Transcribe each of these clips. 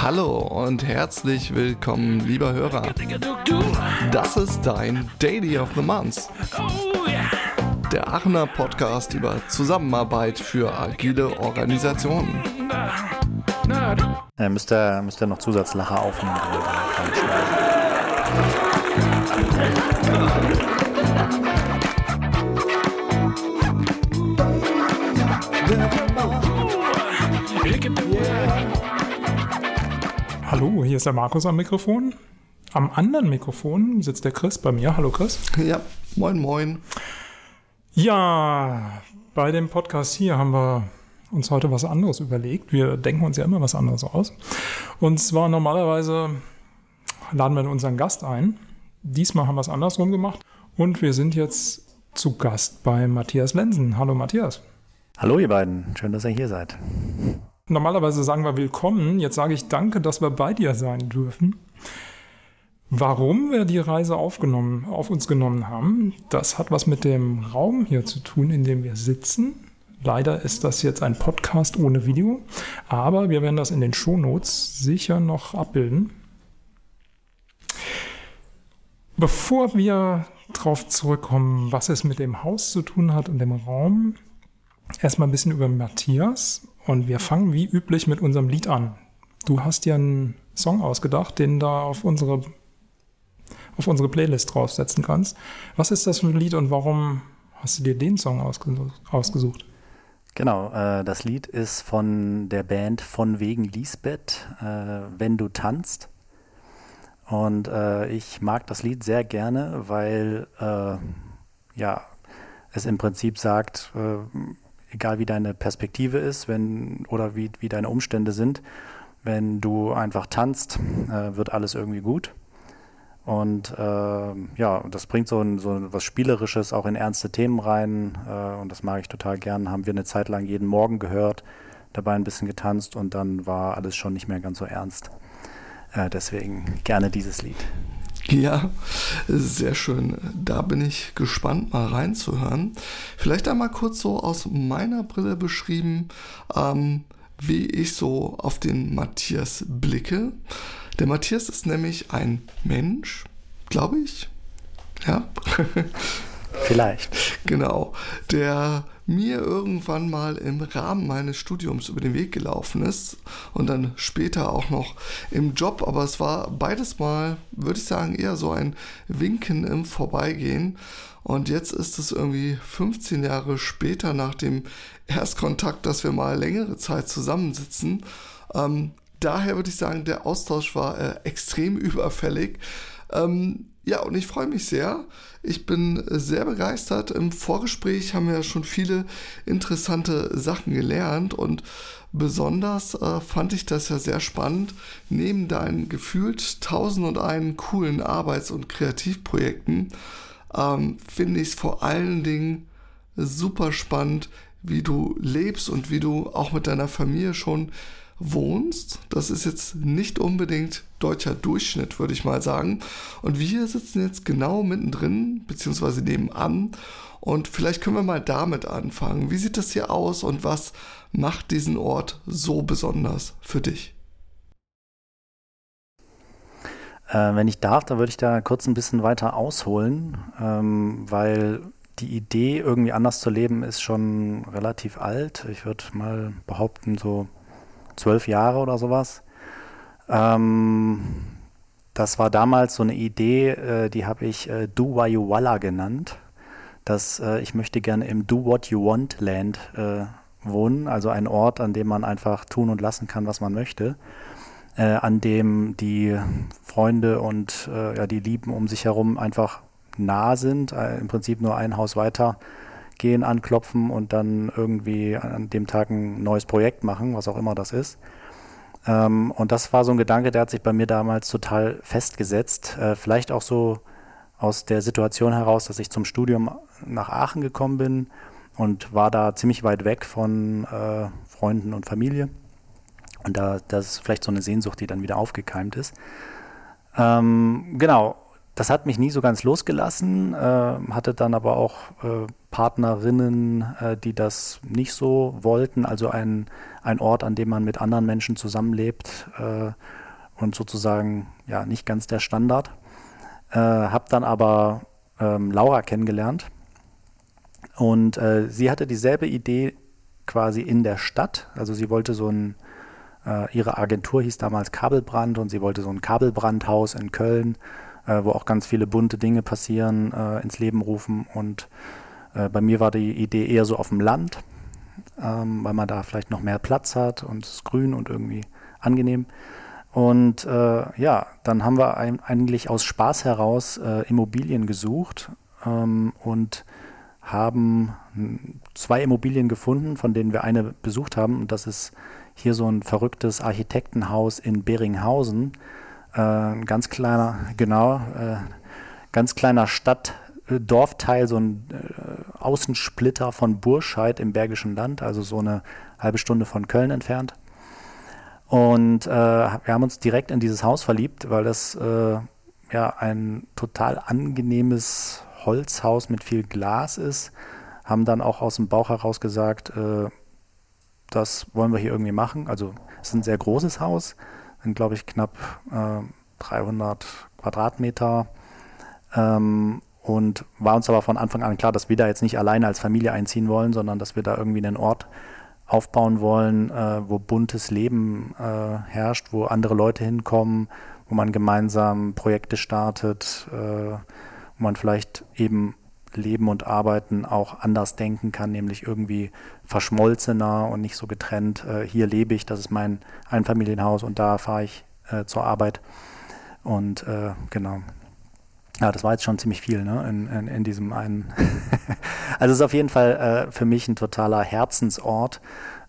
Hallo und herzlich willkommen, lieber Hörer. Das ist dein Daily of the Month. Der Aachener Podcast über Zusammenarbeit für agile Organisationen. Äh, müsst, ihr, müsst ihr noch Zusatzlacher aufnehmen. Hallo, hier ist der Markus am Mikrofon. Am anderen Mikrofon sitzt der Chris bei mir. Hallo Chris. Ja, moin moin. Ja, bei dem Podcast hier haben wir uns heute was anderes überlegt. Wir denken uns ja immer was anderes aus. Und zwar normalerweise laden wir unseren Gast ein. Diesmal haben wir es andersrum gemacht. Und wir sind jetzt zu Gast bei Matthias Lensen. Hallo Matthias. Hallo ihr beiden, schön, dass ihr hier seid. Normalerweise sagen wir willkommen. Jetzt sage ich danke, dass wir bei dir sein dürfen. Warum wir die Reise aufgenommen, auf uns genommen haben, das hat was mit dem Raum hier zu tun, in dem wir sitzen. Leider ist das jetzt ein Podcast ohne Video, aber wir werden das in den Shownotes sicher noch abbilden. Bevor wir darauf zurückkommen, was es mit dem Haus zu tun hat und dem Raum, erstmal ein bisschen über Matthias und wir fangen wie üblich mit unserem Lied an. Du hast dir einen Song ausgedacht, den da auf unsere, auf unsere Playlist draufsetzen kannst. Was ist das für ein Lied und warum hast du dir den Song ausgesucht? Genau, äh, das Lied ist von der Band Von wegen Lisbeth, äh, Wenn du tanzt. Und äh, ich mag das Lied sehr gerne, weil äh, ja, es im Prinzip sagt, äh, egal wie deine Perspektive ist, wenn oder wie, wie deine Umstände sind, wenn du einfach tanzt, äh, wird alles irgendwie gut. Und äh, ja, das bringt so, ein, so was Spielerisches auch in ernste Themen rein. Äh, und das mag ich total gern. Haben wir eine Zeit lang jeden Morgen gehört, dabei ein bisschen getanzt und dann war alles schon nicht mehr ganz so ernst. Äh, deswegen gerne dieses Lied. Ja, sehr schön. Da bin ich gespannt, mal reinzuhören. Vielleicht einmal kurz so aus meiner Brille beschrieben, ähm, wie ich so auf den Matthias blicke. Der Matthias ist nämlich ein Mensch, glaube ich. Ja. Vielleicht. Genau. Der mir irgendwann mal im Rahmen meines Studiums über den Weg gelaufen ist und dann später auch noch im Job, aber es war beides mal, würde ich sagen, eher so ein Winken im Vorbeigehen. Und jetzt ist es irgendwie 15 Jahre später nach dem Erstkontakt, dass wir mal längere Zeit zusammensitzen. Ähm, daher würde ich sagen, der Austausch war äh, extrem überfällig. Ähm, ja, und ich freue mich sehr. Ich bin sehr begeistert. Im Vorgespräch haben wir ja schon viele interessante Sachen gelernt und besonders äh, fand ich das ja sehr spannend. Neben deinen gefühlt tausend und einen coolen Arbeits- und Kreativprojekten ähm, finde ich es vor allen Dingen super spannend, wie du lebst und wie du auch mit deiner Familie schon wohnst. Das ist jetzt nicht unbedingt deutscher Durchschnitt, würde ich mal sagen. Und wir sitzen jetzt genau mittendrin, beziehungsweise nebenan. Und vielleicht können wir mal damit anfangen. Wie sieht das hier aus und was macht diesen Ort so besonders für dich? Äh, wenn ich darf, dann würde ich da kurz ein bisschen weiter ausholen, ähm, weil die Idee, irgendwie anders zu leben, ist schon relativ alt. Ich würde mal behaupten, so zwölf Jahre oder sowas. Ähm, das war damals so eine Idee, äh, die habe ich äh, Do Why You Walla genannt. Das, äh, ich möchte gerne im Do What You Want Land äh, wohnen, also ein Ort, an dem man einfach tun und lassen kann, was man möchte. Äh, an dem die Freunde und äh, ja, die Lieben um sich herum einfach nah sind, im Prinzip nur ein Haus weiter gehen, anklopfen und dann irgendwie an dem Tag ein neues Projekt machen, was auch immer das ist. Ähm, und das war so ein Gedanke, der hat sich bei mir damals total festgesetzt. Äh, vielleicht auch so aus der Situation heraus, dass ich zum Studium nach Aachen gekommen bin und war da ziemlich weit weg von äh, Freunden und Familie. Und da das ist vielleicht so eine Sehnsucht, die dann wieder aufgekeimt ist. Ähm, genau, das hat mich nie so ganz losgelassen, äh, hatte dann aber auch äh, Partnerinnen, äh, die das nicht so wollten, also ein, ein Ort, an dem man mit anderen Menschen zusammenlebt äh, und sozusagen ja nicht ganz der Standard. Äh, habe dann aber ähm, Laura kennengelernt. Und äh, sie hatte dieselbe Idee quasi in der Stadt, also sie wollte so ein ihre Agentur hieß damals Kabelbrand und sie wollte so ein Kabelbrandhaus in Köln. äh, wo auch ganz viele bunte Dinge passieren, äh, ins Leben rufen. Und äh, bei mir war die Idee eher so auf dem Land, ähm, weil man da vielleicht noch mehr Platz hat und es ist grün und irgendwie angenehm. Und äh, ja, dann haben wir ein, eigentlich aus Spaß heraus äh, Immobilien gesucht ähm, und haben zwei Immobilien gefunden, von denen wir eine besucht haben. Und das ist hier so ein verrücktes Architektenhaus in Beringhausen. Äh, ein ganz kleiner, genau, äh, ganz kleiner Stadt, äh, Dorfteil, so ein äh, Außensplitter von Burscheid im Bergischen Land, also so eine halbe Stunde von Köln entfernt. Und äh, wir haben uns direkt in dieses Haus verliebt, weil das äh, ja ein total angenehmes Holzhaus mit viel Glas ist. Haben dann auch aus dem Bauch heraus gesagt, das wollen wir hier irgendwie machen. Also es ist ein sehr großes Haus, sind, glaube ich, knapp äh, 300 Quadratmeter. Ähm, und war uns aber von Anfang an klar, dass wir da jetzt nicht alleine als Familie einziehen wollen, sondern dass wir da irgendwie einen Ort aufbauen wollen, äh, wo buntes Leben äh, herrscht, wo andere Leute hinkommen, wo man gemeinsam Projekte startet, äh, wo man vielleicht eben Leben und Arbeiten auch anders denken kann, nämlich irgendwie verschmolzener und nicht so getrennt. Äh, hier lebe ich, das ist mein Einfamilienhaus und da fahre ich äh, zur Arbeit. Und äh, genau. Ja, das war jetzt schon ziemlich viel ne? in, in, in diesem einen. also es ist auf jeden Fall für mich ein totaler Herzensort,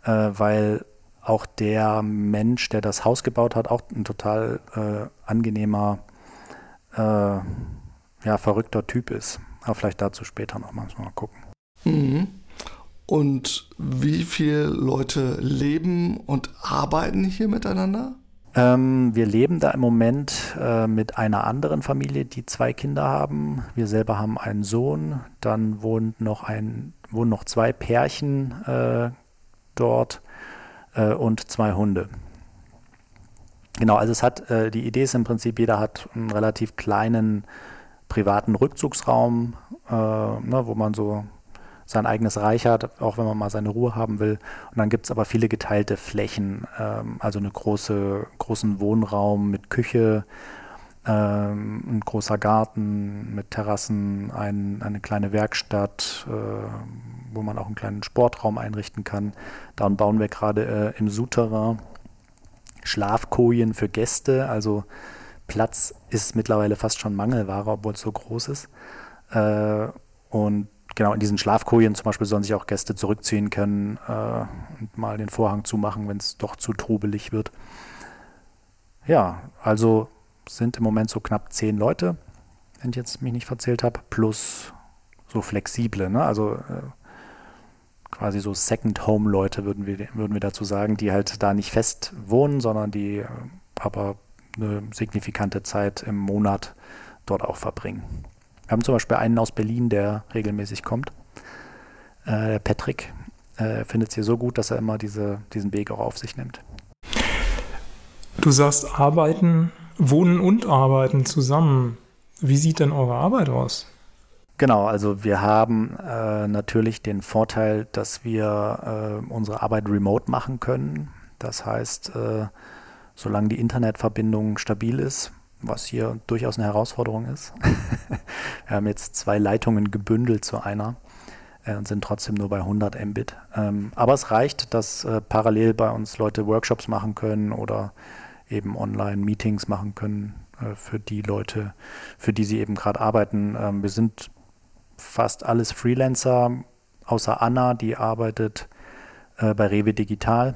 weil auch der Mensch, der das Haus gebaut hat, auch ein total angenehmer, ja, verrückter Typ ist. Aber vielleicht dazu später noch mal, mal gucken. Mhm. Und wie viele Leute leben und arbeiten hier miteinander? Ähm, wir leben da im Moment äh, mit einer anderen Familie, die zwei Kinder haben. Wir selber haben einen Sohn. Dann wohnt noch ein, wohnen noch zwei Pärchen äh, dort äh, und zwei Hunde. Genau, also es hat, äh, die Idee ist im Prinzip, jeder hat einen relativ kleinen privaten Rückzugsraum, äh, ne, wo man so sein eigenes Reich hat, auch wenn man mal seine Ruhe haben will. Und dann gibt es aber viele geteilte Flächen, ähm, also einen große, großen Wohnraum mit Küche, ähm, ein großer Garten mit Terrassen, ein, eine kleine Werkstatt, äh, wo man auch einen kleinen Sportraum einrichten kann. Daran bauen wir gerade äh, im Souterrain Schlafkojen für Gäste, also Platz ist mittlerweile fast schon Mangelware, obwohl es so groß ist. Äh, und genau in diesen Schlafkojen zum Beispiel sollen sich auch Gäste zurückziehen können äh, und mal den Vorhang zumachen, wenn es doch zu trubelig wird. Ja, also sind im Moment so knapp zehn Leute, wenn ich jetzt mich nicht verzählt habe, plus so flexible, ne? also äh, quasi so Second Home Leute würden wir, würden wir dazu sagen, die halt da nicht fest wohnen, sondern die äh, aber eine signifikante Zeit im Monat dort auch verbringen. Wir haben zum Beispiel einen aus Berlin, der regelmäßig kommt. Äh, Patrick äh, findet es hier so gut, dass er immer diese, diesen Weg auch auf sich nimmt. Du sagst arbeiten, wohnen und arbeiten zusammen. Wie sieht denn eure Arbeit aus? Genau, also wir haben äh, natürlich den Vorteil, dass wir äh, unsere Arbeit remote machen können. Das heißt, äh, solange die Internetverbindung stabil ist, was hier durchaus eine Herausforderung ist. wir haben jetzt zwei Leitungen gebündelt zu einer äh, und sind trotzdem nur bei 100 Mbit. Ähm, aber es reicht, dass äh, parallel bei uns Leute Workshops machen können oder eben Online-Meetings machen können äh, für die Leute, für die sie eben gerade arbeiten. Ähm, wir sind fast alles Freelancer, außer Anna, die arbeitet bei Rewe Digital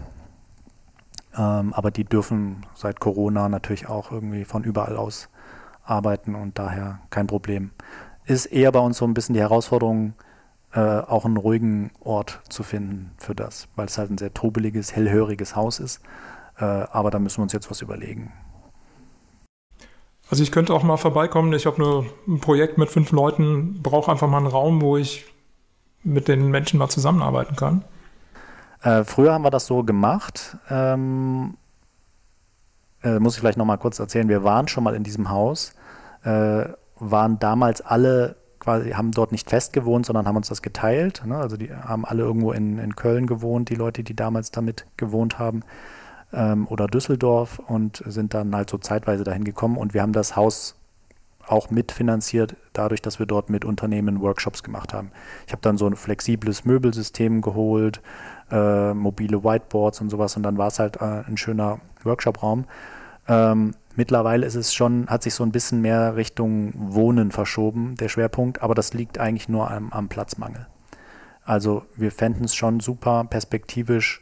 ähm, aber die dürfen seit Corona natürlich auch irgendwie von überall aus arbeiten und daher kein Problem. Ist eher bei uns so ein bisschen die Herausforderung, äh, auch einen ruhigen Ort zu finden für das, weil es halt ein sehr trubeliges, hellhöriges Haus ist. Äh, aber da müssen wir uns jetzt was überlegen. Also ich könnte auch mal vorbeikommen. Ich habe ein Projekt mit fünf Leuten, brauche einfach mal einen Raum, wo ich mit den Menschen mal zusammenarbeiten kann. Äh, früher haben wir das so gemacht. Ähm, äh, muss ich vielleicht noch mal kurz erzählen. Wir waren schon mal in diesem Haus, äh, waren damals alle quasi, haben dort nicht fest gewohnt, sondern haben uns das geteilt. Ne? Also die haben alle irgendwo in, in Köln gewohnt, die Leute, die damals damit gewohnt haben ähm, oder Düsseldorf und sind dann halt so zeitweise dahin gekommen und wir haben das Haus auch mitfinanziert, dadurch, dass wir dort mit Unternehmen Workshops gemacht haben. Ich habe dann so ein flexibles Möbelsystem geholt, äh, mobile Whiteboards und sowas und dann war es halt äh, ein schöner Workshop-Raum. Ähm, mittlerweile ist es schon, hat sich so ein bisschen mehr Richtung Wohnen verschoben, der Schwerpunkt, aber das liegt eigentlich nur am, am Platzmangel. Also wir fänden es schon super perspektivisch,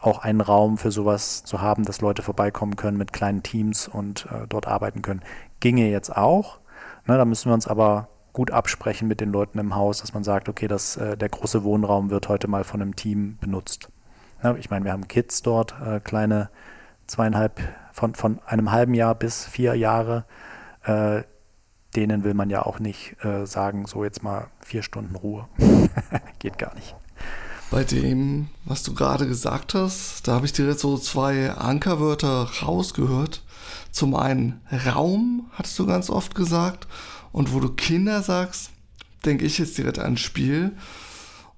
auch einen Raum für sowas zu haben, dass Leute vorbeikommen können mit kleinen Teams und äh, dort arbeiten können. Ginge jetzt auch. Ne, da müssen wir uns aber gut absprechen mit den Leuten im Haus, dass man sagt, okay, das, äh, der große Wohnraum wird heute mal von einem Team benutzt. Ja, ich meine, wir haben Kids dort, äh, kleine zweieinhalb, von, von einem halben Jahr bis vier Jahre. Äh, denen will man ja auch nicht äh, sagen, so jetzt mal vier Stunden Ruhe. Geht gar nicht. Bei dem, was du gerade gesagt hast, da habe ich dir jetzt so zwei Ankerwörter rausgehört. Zum einen Raum, hattest du ganz oft gesagt. Und wo du Kinder sagst, denke ich jetzt direkt an Spiel.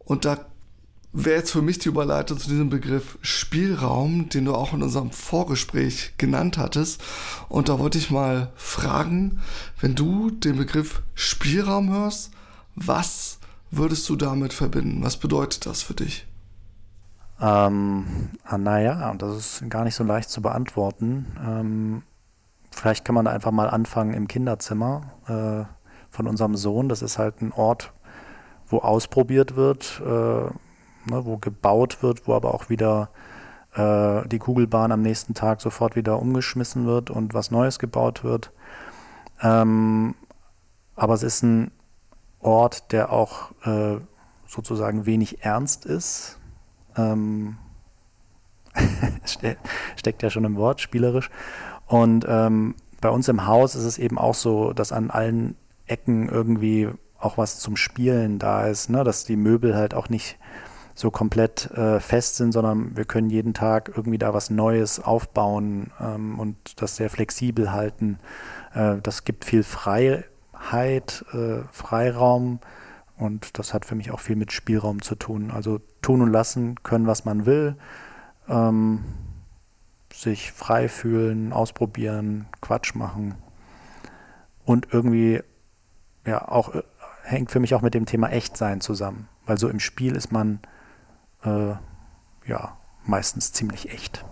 Und da wäre jetzt für mich die Überleitung zu diesem Begriff Spielraum, den du auch in unserem Vorgespräch genannt hattest. Und da wollte ich mal fragen, wenn du den Begriff Spielraum hörst, was würdest du damit verbinden? Was bedeutet das für dich? Ähm, ah, naja, das ist gar nicht so leicht zu beantworten. Ähm, vielleicht kann man einfach mal anfangen im Kinderzimmer äh, von unserem Sohn. Das ist halt ein Ort, wo ausprobiert wird, äh, ne, wo gebaut wird, wo aber auch wieder äh, die Kugelbahn am nächsten Tag sofort wieder umgeschmissen wird und was Neues gebaut wird. Ähm, aber es ist ein Ort, der auch äh, sozusagen wenig ernst ist. Ähm, steckt ja schon im Wort, spielerisch. Und ähm, bei uns im Haus ist es eben auch so, dass an allen Ecken irgendwie auch was zum Spielen da ist, ne? dass die Möbel halt auch nicht so komplett äh, fest sind, sondern wir können jeden Tag irgendwie da was Neues aufbauen ähm, und das sehr flexibel halten. Äh, das gibt viel frei, Freiheit, äh, Freiraum und das hat für mich auch viel mit Spielraum zu tun. Also tun und lassen können, was man will, ähm, sich frei fühlen, ausprobieren, Quatsch machen und irgendwie ja auch äh, hängt für mich auch mit dem Thema Echtsein zusammen, weil so im Spiel ist man äh, ja meistens ziemlich echt.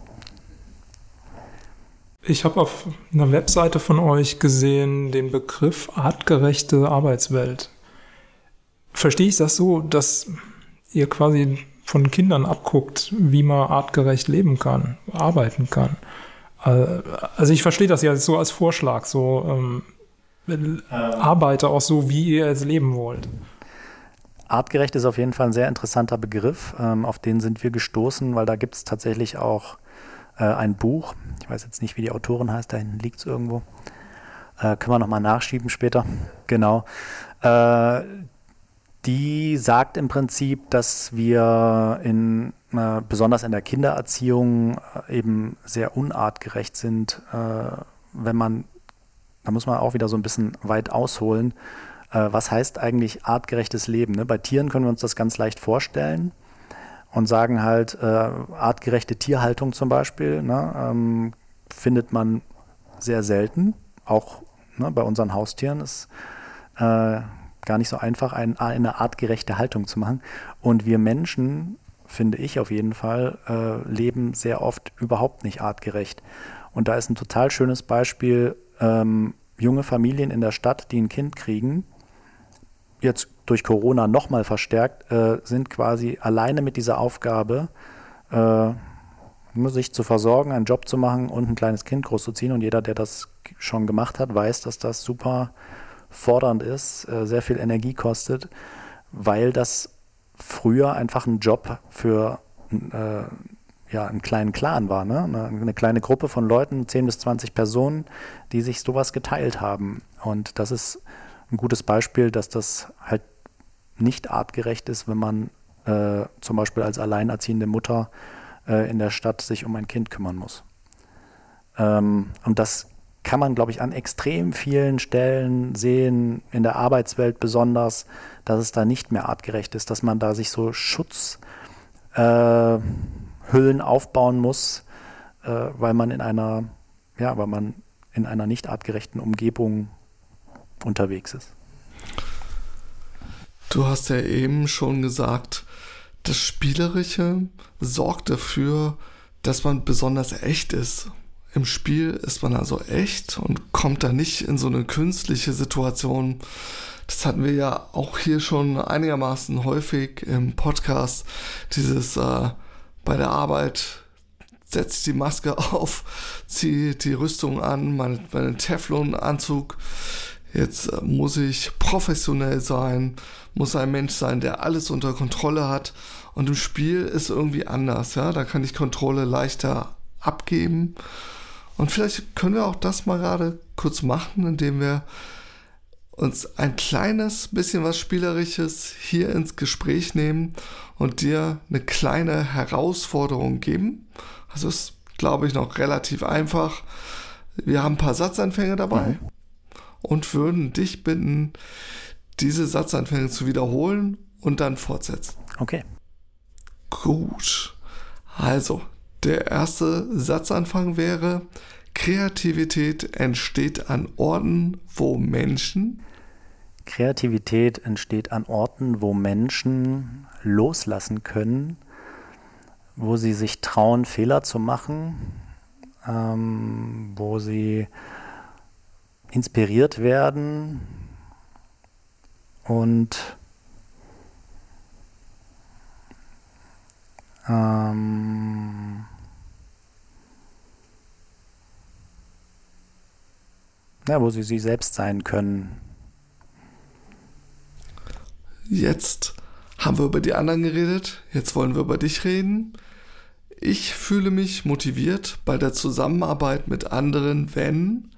Ich habe auf einer Webseite von euch gesehen den Begriff artgerechte Arbeitswelt. Verstehe ich das so, dass ihr quasi von Kindern abguckt, wie man artgerecht leben kann, arbeiten kann? Äh, also ich verstehe das ja so als Vorschlag, so ähm, ähm. arbeite auch so, wie ihr es leben wollt. Artgerecht ist auf jeden Fall ein sehr interessanter Begriff, ähm, auf den sind wir gestoßen, weil da gibt es tatsächlich auch äh, ein Buch. Ich weiß jetzt nicht, wie die Autorin heißt, da hinten liegt es irgendwo. Äh, können wir nochmal nachschieben später. Genau. Äh, die sagt im Prinzip, dass wir in, äh, besonders in der Kindererziehung äh, eben sehr unartgerecht sind, äh, wenn man, da muss man auch wieder so ein bisschen weit ausholen. was heißt eigentlich artgerechtes Leben? Ne? Bei Tieren können wir uns das ganz leicht vorstellen und sagen halt, äh, artgerechte Tierhaltung zum Beispiel, ne, ähm, findet man sehr selten. Auch ne, bei unseren Haustieren ist äh, gar nicht so einfach, ein, eine artgerechte Haltung zu machen. Und wir Menschen, finde ich auf jeden Fall, äh, leben sehr oft überhaupt nicht artgerecht. Und da ist ein total schönes Beispiel, ähm, junge Familien in der Stadt, die ein Kind kriegen, jetzt durch Corona nochmal verstärkt, äh, sind quasi alleine mit dieser Aufgabe, äh, sich zu versorgen, einen Job zu machen und ein kleines Kind großzuziehen. Und jeder, der das schon gemacht hat, weiß, dass das super fordernd ist, äh, sehr viel Energie kostet, weil das früher einfach ein Job für äh, ja, einen kleinen Clan war, ne? eine, eine kleine Gruppe von Leuten, 10 bis 20 Personen, die sich sowas geteilt haben. Und das ist ein gutes Beispiel, dass das halt nicht artgerecht ist, wenn man äh, zum Beispiel als alleinerziehende Mutter äh, in der Stadt sich um ein Kind kümmern muss. Ähm, und das kann man, glaube ich, an extrem vielen Stellen sehen, in der Arbeitswelt besonders, dass es da nicht mehr artgerecht ist, dass man da sich so Schutzhüllen äh, aufbauen muss, äh, weil man in einer, ja, weil man in einer nicht artgerechten Umgebung unterwegs ist. Du hast ja eben schon gesagt, das Spielerische sorgt dafür, dass man besonders echt ist. Im Spiel ist man also echt und kommt da nicht in so eine künstliche Situation. Das hatten wir ja auch hier schon einigermaßen häufig im Podcast. Dieses äh, bei der Arbeit setze ich die Maske auf, ziehe die Rüstung an, meinen, meinen Teflon-Anzug. Jetzt äh, muss ich professionell sein, muss ein Mensch sein, der alles unter Kontrolle hat. Und im Spiel ist irgendwie anders, ja. Da kann ich Kontrolle leichter abgeben und vielleicht können wir auch das mal gerade kurz machen, indem wir uns ein kleines bisschen was Spielerisches hier ins Gespräch nehmen und dir eine kleine Herausforderung geben. Das ist, glaube ich, noch relativ einfach. Wir haben ein paar Satzanfänge dabei mhm. und würden dich bitten, diese Satzanfänge zu wiederholen und dann fortsetzen. Okay. Gut. Also, der erste Satzanfang wäre, Kreativität entsteht an Orten, wo Menschen. Kreativität entsteht an Orten, wo Menschen loslassen können, wo sie sich trauen, Fehler zu machen, ähm, wo sie inspiriert werden und ähm, ja, wo sie sie selbst sein können. Jetzt haben wir über die anderen geredet, jetzt wollen wir über dich reden. Ich fühle mich motiviert bei der Zusammenarbeit mit anderen, wenn.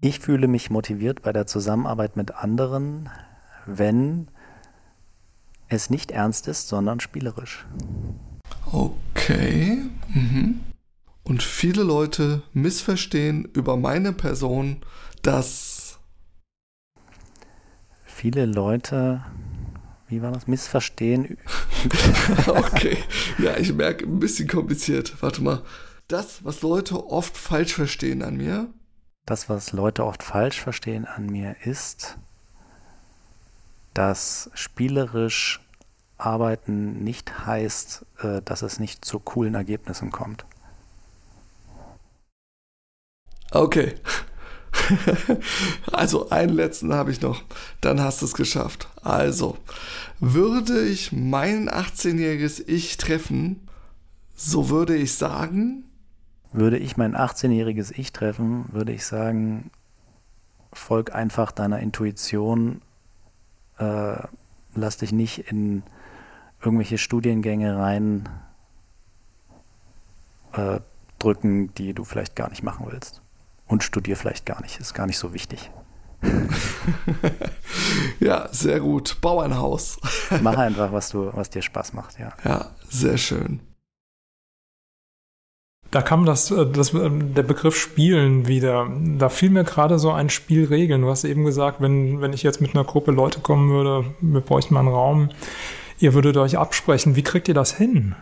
Ich fühle mich motiviert bei der Zusammenarbeit mit anderen, wenn es nicht ernst ist, sondern spielerisch. Okay. Mhm. Und viele Leute missverstehen über meine Person, dass viele Leute, wie war das, missverstehen. okay, ja, ich merke, ein bisschen kompliziert. Warte mal. Das, was Leute oft falsch verstehen an mir. Das, was Leute oft falsch verstehen an mir, ist, dass spielerisch arbeiten nicht heißt, äh, dass es nicht zu coolen Ergebnissen kommt. Okay. also einen letzten habe ich noch. Dann hast du es geschafft. Also, würde ich mein 18-jähriges Ich treffen, so würde ich sagen. Würde ich mein 18-jähriges Ich treffen, würde ich sagen, folg einfach deiner Intuition. Äh, lass dich nicht in irgendwelche Studiengänge rein äh, drücken, die du vielleicht gar nicht machen willst und studier vielleicht gar nicht. Ist gar nicht so wichtig. ja, sehr gut. Bau ein Haus. Mach einfach, was du, was dir Spaß macht, ja. Ja, sehr schön. Da kam das, äh, das, äh, der Begriff Spielen wieder. Da fiel mir gerade so ein Spiel Regeln. Du hast eben gesagt, wenn, wenn ich jetzt mit einer Gruppe Leute kommen würde, wir bräuchten mal einen Raum, ihr würdet euch absprechen. Wie kriegt ihr das hin?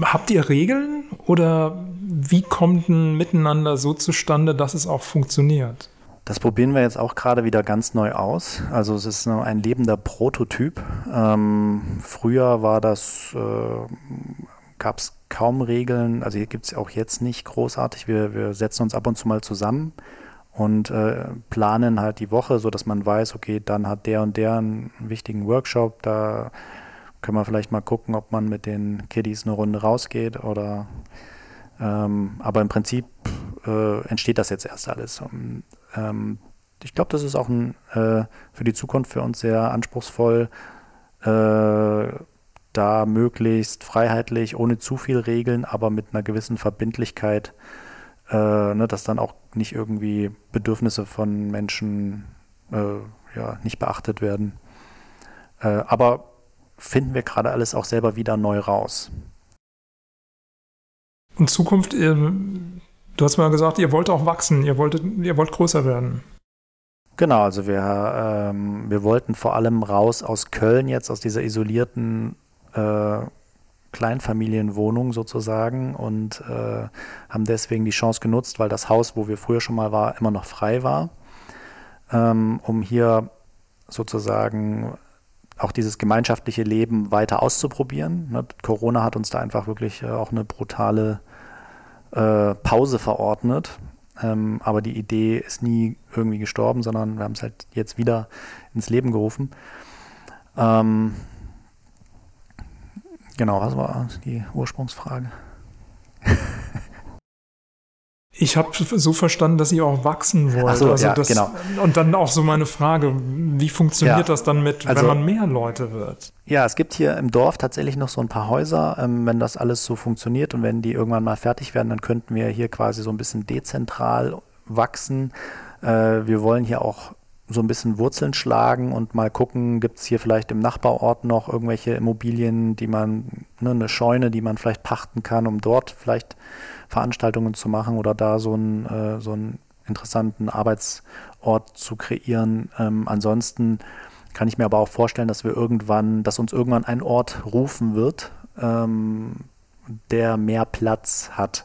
Habt ihr Regeln oder wie kommt ein Miteinander so zustande, dass es auch funktioniert? Das probieren wir jetzt auch gerade wieder ganz neu aus. Also es ist ein lebender Prototyp. Ähm, früher war das, äh, gab es kaum Regeln, also hier gibt es auch jetzt nicht großartig. Wir, wir setzen uns ab und zu mal zusammen und äh, planen halt die Woche, sodass man weiß, okay, dann hat der und der einen wichtigen Workshop, da können wir vielleicht mal gucken, ob man mit den Kiddies eine Runde rausgeht oder ähm, aber im Prinzip äh, entsteht das jetzt erst alles. Ähm, ich glaube, das ist auch ein, äh, für die Zukunft für uns sehr anspruchsvoll, äh, da möglichst freiheitlich, ohne zu viel Regeln, aber mit einer gewissen Verbindlichkeit, äh, ne, dass dann auch nicht irgendwie Bedürfnisse von Menschen äh, ja, nicht beachtet werden. Äh, aber finden wir gerade alles auch selber wieder neu raus. In Zukunft, ihr, du hast mal gesagt, ihr wollt auch wachsen, ihr, wolltet, ihr wollt größer werden. Genau, also wir, ähm, wir wollten vor allem raus aus Köln jetzt, aus dieser isolierten äh, Kleinfamilienwohnung sozusagen und äh, haben deswegen die Chance genutzt, weil das Haus, wo wir früher schon mal waren, immer noch frei war, ähm, um hier sozusagen auch dieses gemeinschaftliche Leben weiter auszuprobieren. Ne? Corona hat uns da einfach wirklich äh, auch eine brutale äh, Pause verordnet. Ähm, aber die Idee ist nie irgendwie gestorben, sondern wir haben es halt jetzt wieder ins Leben gerufen. Ähm, genau, was war die Ursprungsfrage? Ich habe so verstanden, dass ihr auch wachsen wollt. So, also ja, das, genau. Und dann auch so meine Frage, wie funktioniert ja, das dann mit, also, wenn man mehr Leute wird? Ja, es gibt hier im Dorf tatsächlich noch so ein paar Häuser. Ähm, wenn das alles so funktioniert und wenn die irgendwann mal fertig werden, dann könnten wir hier quasi so ein bisschen dezentral wachsen. Äh, wir wollen hier auch so ein bisschen Wurzeln schlagen und mal gucken, gibt es hier vielleicht im Nachbarort noch irgendwelche Immobilien, die man, ne, eine Scheune, die man vielleicht pachten kann, um dort vielleicht Veranstaltungen zu machen oder da so einen, äh, so einen interessanten Arbeitsort zu kreieren. Ähm, ansonsten kann ich mir aber auch vorstellen, dass wir irgendwann, dass uns irgendwann ein Ort rufen wird, ähm, der mehr Platz hat.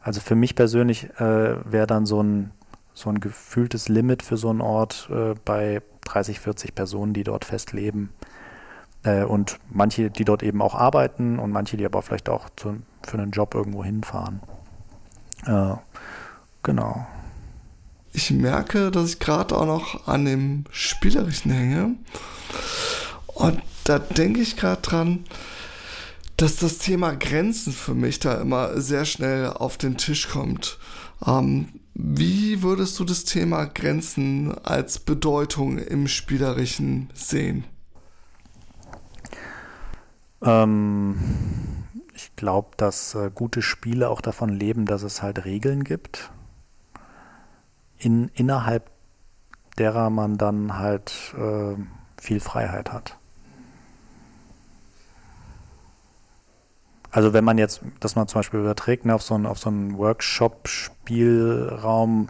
Also für mich persönlich äh, wäre dann so ein so ein gefühltes Limit für so einen Ort äh, bei 30, 40 Personen, die dort fest leben. Äh, und manche, die dort eben auch arbeiten und manche, die aber vielleicht auch zu, für einen Job irgendwo hinfahren. Äh, genau. Ich merke, dass ich gerade auch noch an dem Spielerischen hänge. Und da denke ich gerade dran, dass das Thema Grenzen für mich da immer sehr schnell auf den Tisch kommt. Ähm, wie würdest du das Thema Grenzen als Bedeutung im Spielerischen sehen? Ähm, ich glaube, dass äh, gute Spiele auch davon leben, dass es halt Regeln gibt, in, innerhalb derer man dann halt äh, viel Freiheit hat. Also wenn man jetzt, dass man zum Beispiel überträgt ne, auf so einen, so einen Workshop-Spielraum,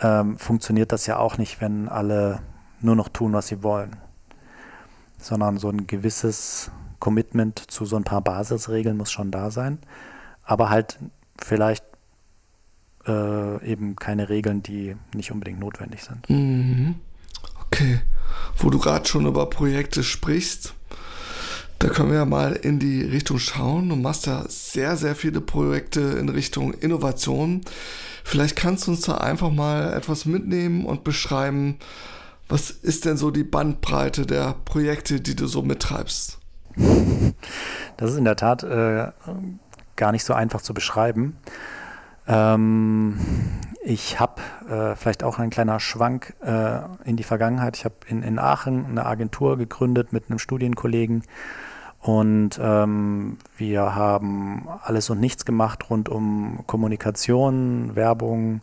ähm, funktioniert das ja auch nicht, wenn alle nur noch tun, was sie wollen. Sondern so ein gewisses Commitment zu so ein paar Basisregeln muss schon da sein. Aber halt vielleicht äh, eben keine Regeln, die nicht unbedingt notwendig sind. Mhm. Okay. Wo du gerade schon über Projekte sprichst, da können wir ja mal in die Richtung schauen. Du machst ja sehr, sehr viele Projekte in Richtung Innovation. Vielleicht kannst du uns da einfach mal etwas mitnehmen und beschreiben, was ist denn so die Bandbreite der Projekte, die du so mittreibst? Das ist in der Tat äh, gar nicht so einfach zu beschreiben. Ähm, ich habe äh, vielleicht auch ein kleiner Schwank äh, in die Vergangenheit. Ich habe in, in Aachen eine Agentur gegründet mit einem Studienkollegen und ähm, wir haben alles und nichts gemacht rund um Kommunikation, Werbung.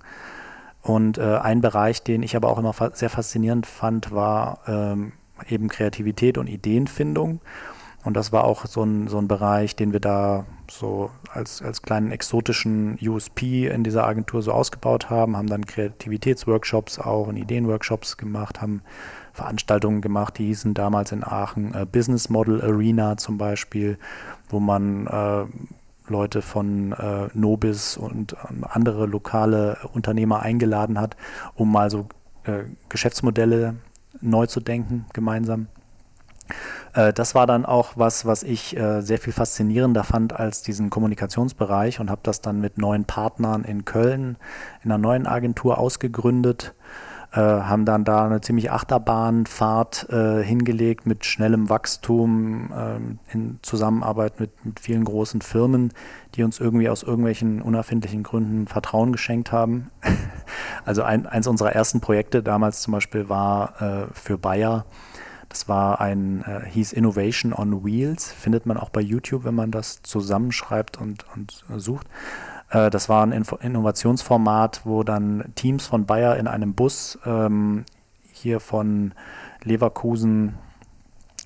Und äh, ein Bereich, den ich aber auch immer fa sehr faszinierend fand, war ähm, eben Kreativität und Ideenfindung. Und das war auch so ein, so ein Bereich, den wir da so als, als kleinen exotischen USP in dieser Agentur so ausgebaut haben, haben dann Kreativitätsworkshops auch und Ideenworkshops gemacht, haben Veranstaltungen gemacht, die hießen damals in Aachen äh, Business Model Arena zum Beispiel, wo man äh, Leute von äh, Nobis und ähm, andere lokale Unternehmer eingeladen hat, um mal so äh, Geschäftsmodelle neu zu denken gemeinsam. Äh, das war dann auch was, was ich äh, sehr viel faszinierender fand als diesen Kommunikationsbereich und habe das dann mit neuen Partnern in Köln in einer neuen Agentur ausgegründet äh, haben dann da eine ziemlich Achterbahnfahrt äh, hingelegt mit schnellem Wachstum äh, in Zusammenarbeit mit, mit vielen großen Firmen, die uns irgendwie aus irgendwelchen unerfindlichen Gründen Vertrauen geschenkt haben. also ein, eins unserer ersten Projekte damals zum Beispiel war äh, für Bayer Das war ein, äh, hieß Innovation on Wheels, findet man auch bei YouTube, wenn man das zusammenschreibt und, und sucht. Äh, das war ein Innovationsformat, wo dann Teams von Bayer in einem Bus ähm, hier von Leverkusen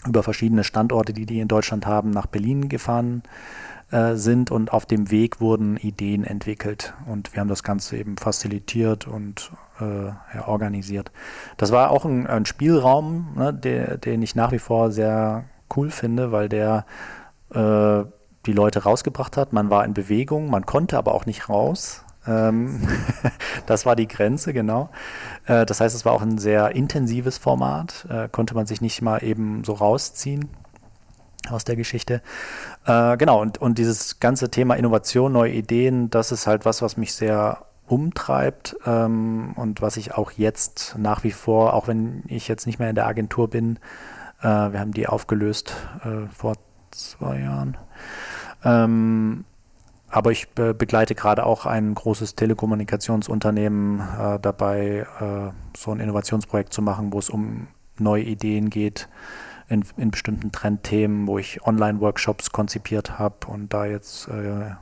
über verschiedene Standorte, die die in Deutschland haben, nach Berlin gefahren äh, sind und auf dem Weg wurden Ideen entwickelt und wir haben das Ganze eben facilitiert und äh, ja, organisiert. Das war auch ein, ein Spielraum, ne, der, den ich nach wie vor sehr cool finde, weil der äh, die Leute rausgebracht hat. Man war in Bewegung, man konnte aber auch nicht raus. Ähm, das war die Grenze, genau. Äh, das heißt, es war auch ein sehr intensives Format, äh, konnte man sich nicht mal eben so rausziehen aus der Geschichte. Äh, genau, und, und dieses ganze Thema Innovation, neue Ideen, das ist halt was, was mich sehr umtreibt ähm, und was ich auch jetzt nach wie vor, auch wenn ich jetzt nicht mehr in der Agentur bin, wir haben die aufgelöst vor zwei Jahren. Ähm, aber ich be begleite gerade auch ein großes Telekommunikationsunternehmen äh, dabei, äh, so ein Innovationsprojekt zu machen, wo es um neue Ideen geht in, in bestimmten Trendthemen, wo ich Online-Workshops konzipiert habe und da jetzt äh,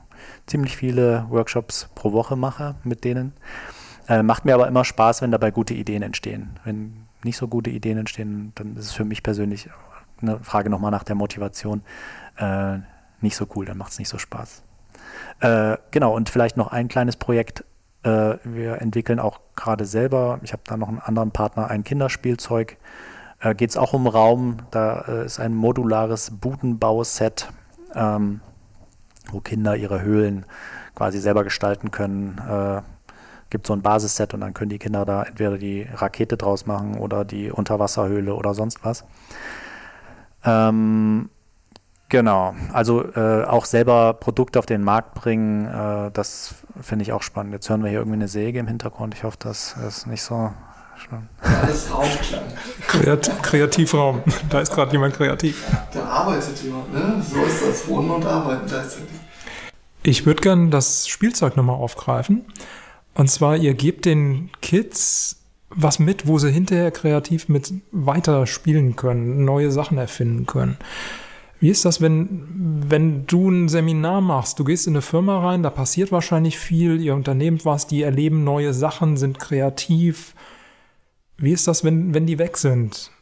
ziemlich viele Workshops pro Woche mache mit denen. Äh, macht mir aber immer Spaß, wenn dabei gute Ideen entstehen. Wenn nicht so gute Ideen entstehen, dann ist es für mich persönlich eine Frage nochmal nach der Motivation. Nicht so cool, dann macht es nicht so Spaß. Äh, genau, und vielleicht noch ein kleines Projekt. Äh, wir entwickeln auch gerade selber, ich habe da noch einen anderen Partner, ein Kinderspielzeug. Äh, Geht es auch um Raum, da äh, ist ein modulares Budenbauset, ähm, wo Kinder ihre Höhlen quasi selber gestalten können. Äh, gibt so ein Basisset und dann können die Kinder da entweder die Rakete draus machen oder die Unterwasserhöhle oder sonst was. Ähm, Genau, also äh, auch selber Produkte auf den Markt bringen, äh, das finde ich auch spannend. Jetzt hören wir hier irgendwie eine Säge im Hintergrund. Ich hoffe, das ist nicht so schlimm. Alles Raumklang. Kreat Kreativraum, da ist gerade jemand kreativ. Da arbeitet jemand, ne? So ist das Wohnen und Arbeiten gleichzeitig. Ich würde gerne das Spielzeug nochmal aufgreifen. Und zwar, ihr gebt den Kids was mit, wo sie hinterher kreativ mit weiter spielen können, neue Sachen erfinden können. Wie ist das, wenn, wenn du ein Seminar machst? Du gehst in eine Firma rein, da passiert wahrscheinlich viel, ihr unternehmt was, die erleben neue Sachen, sind kreativ. Wie ist das, wenn, wenn die weg sind?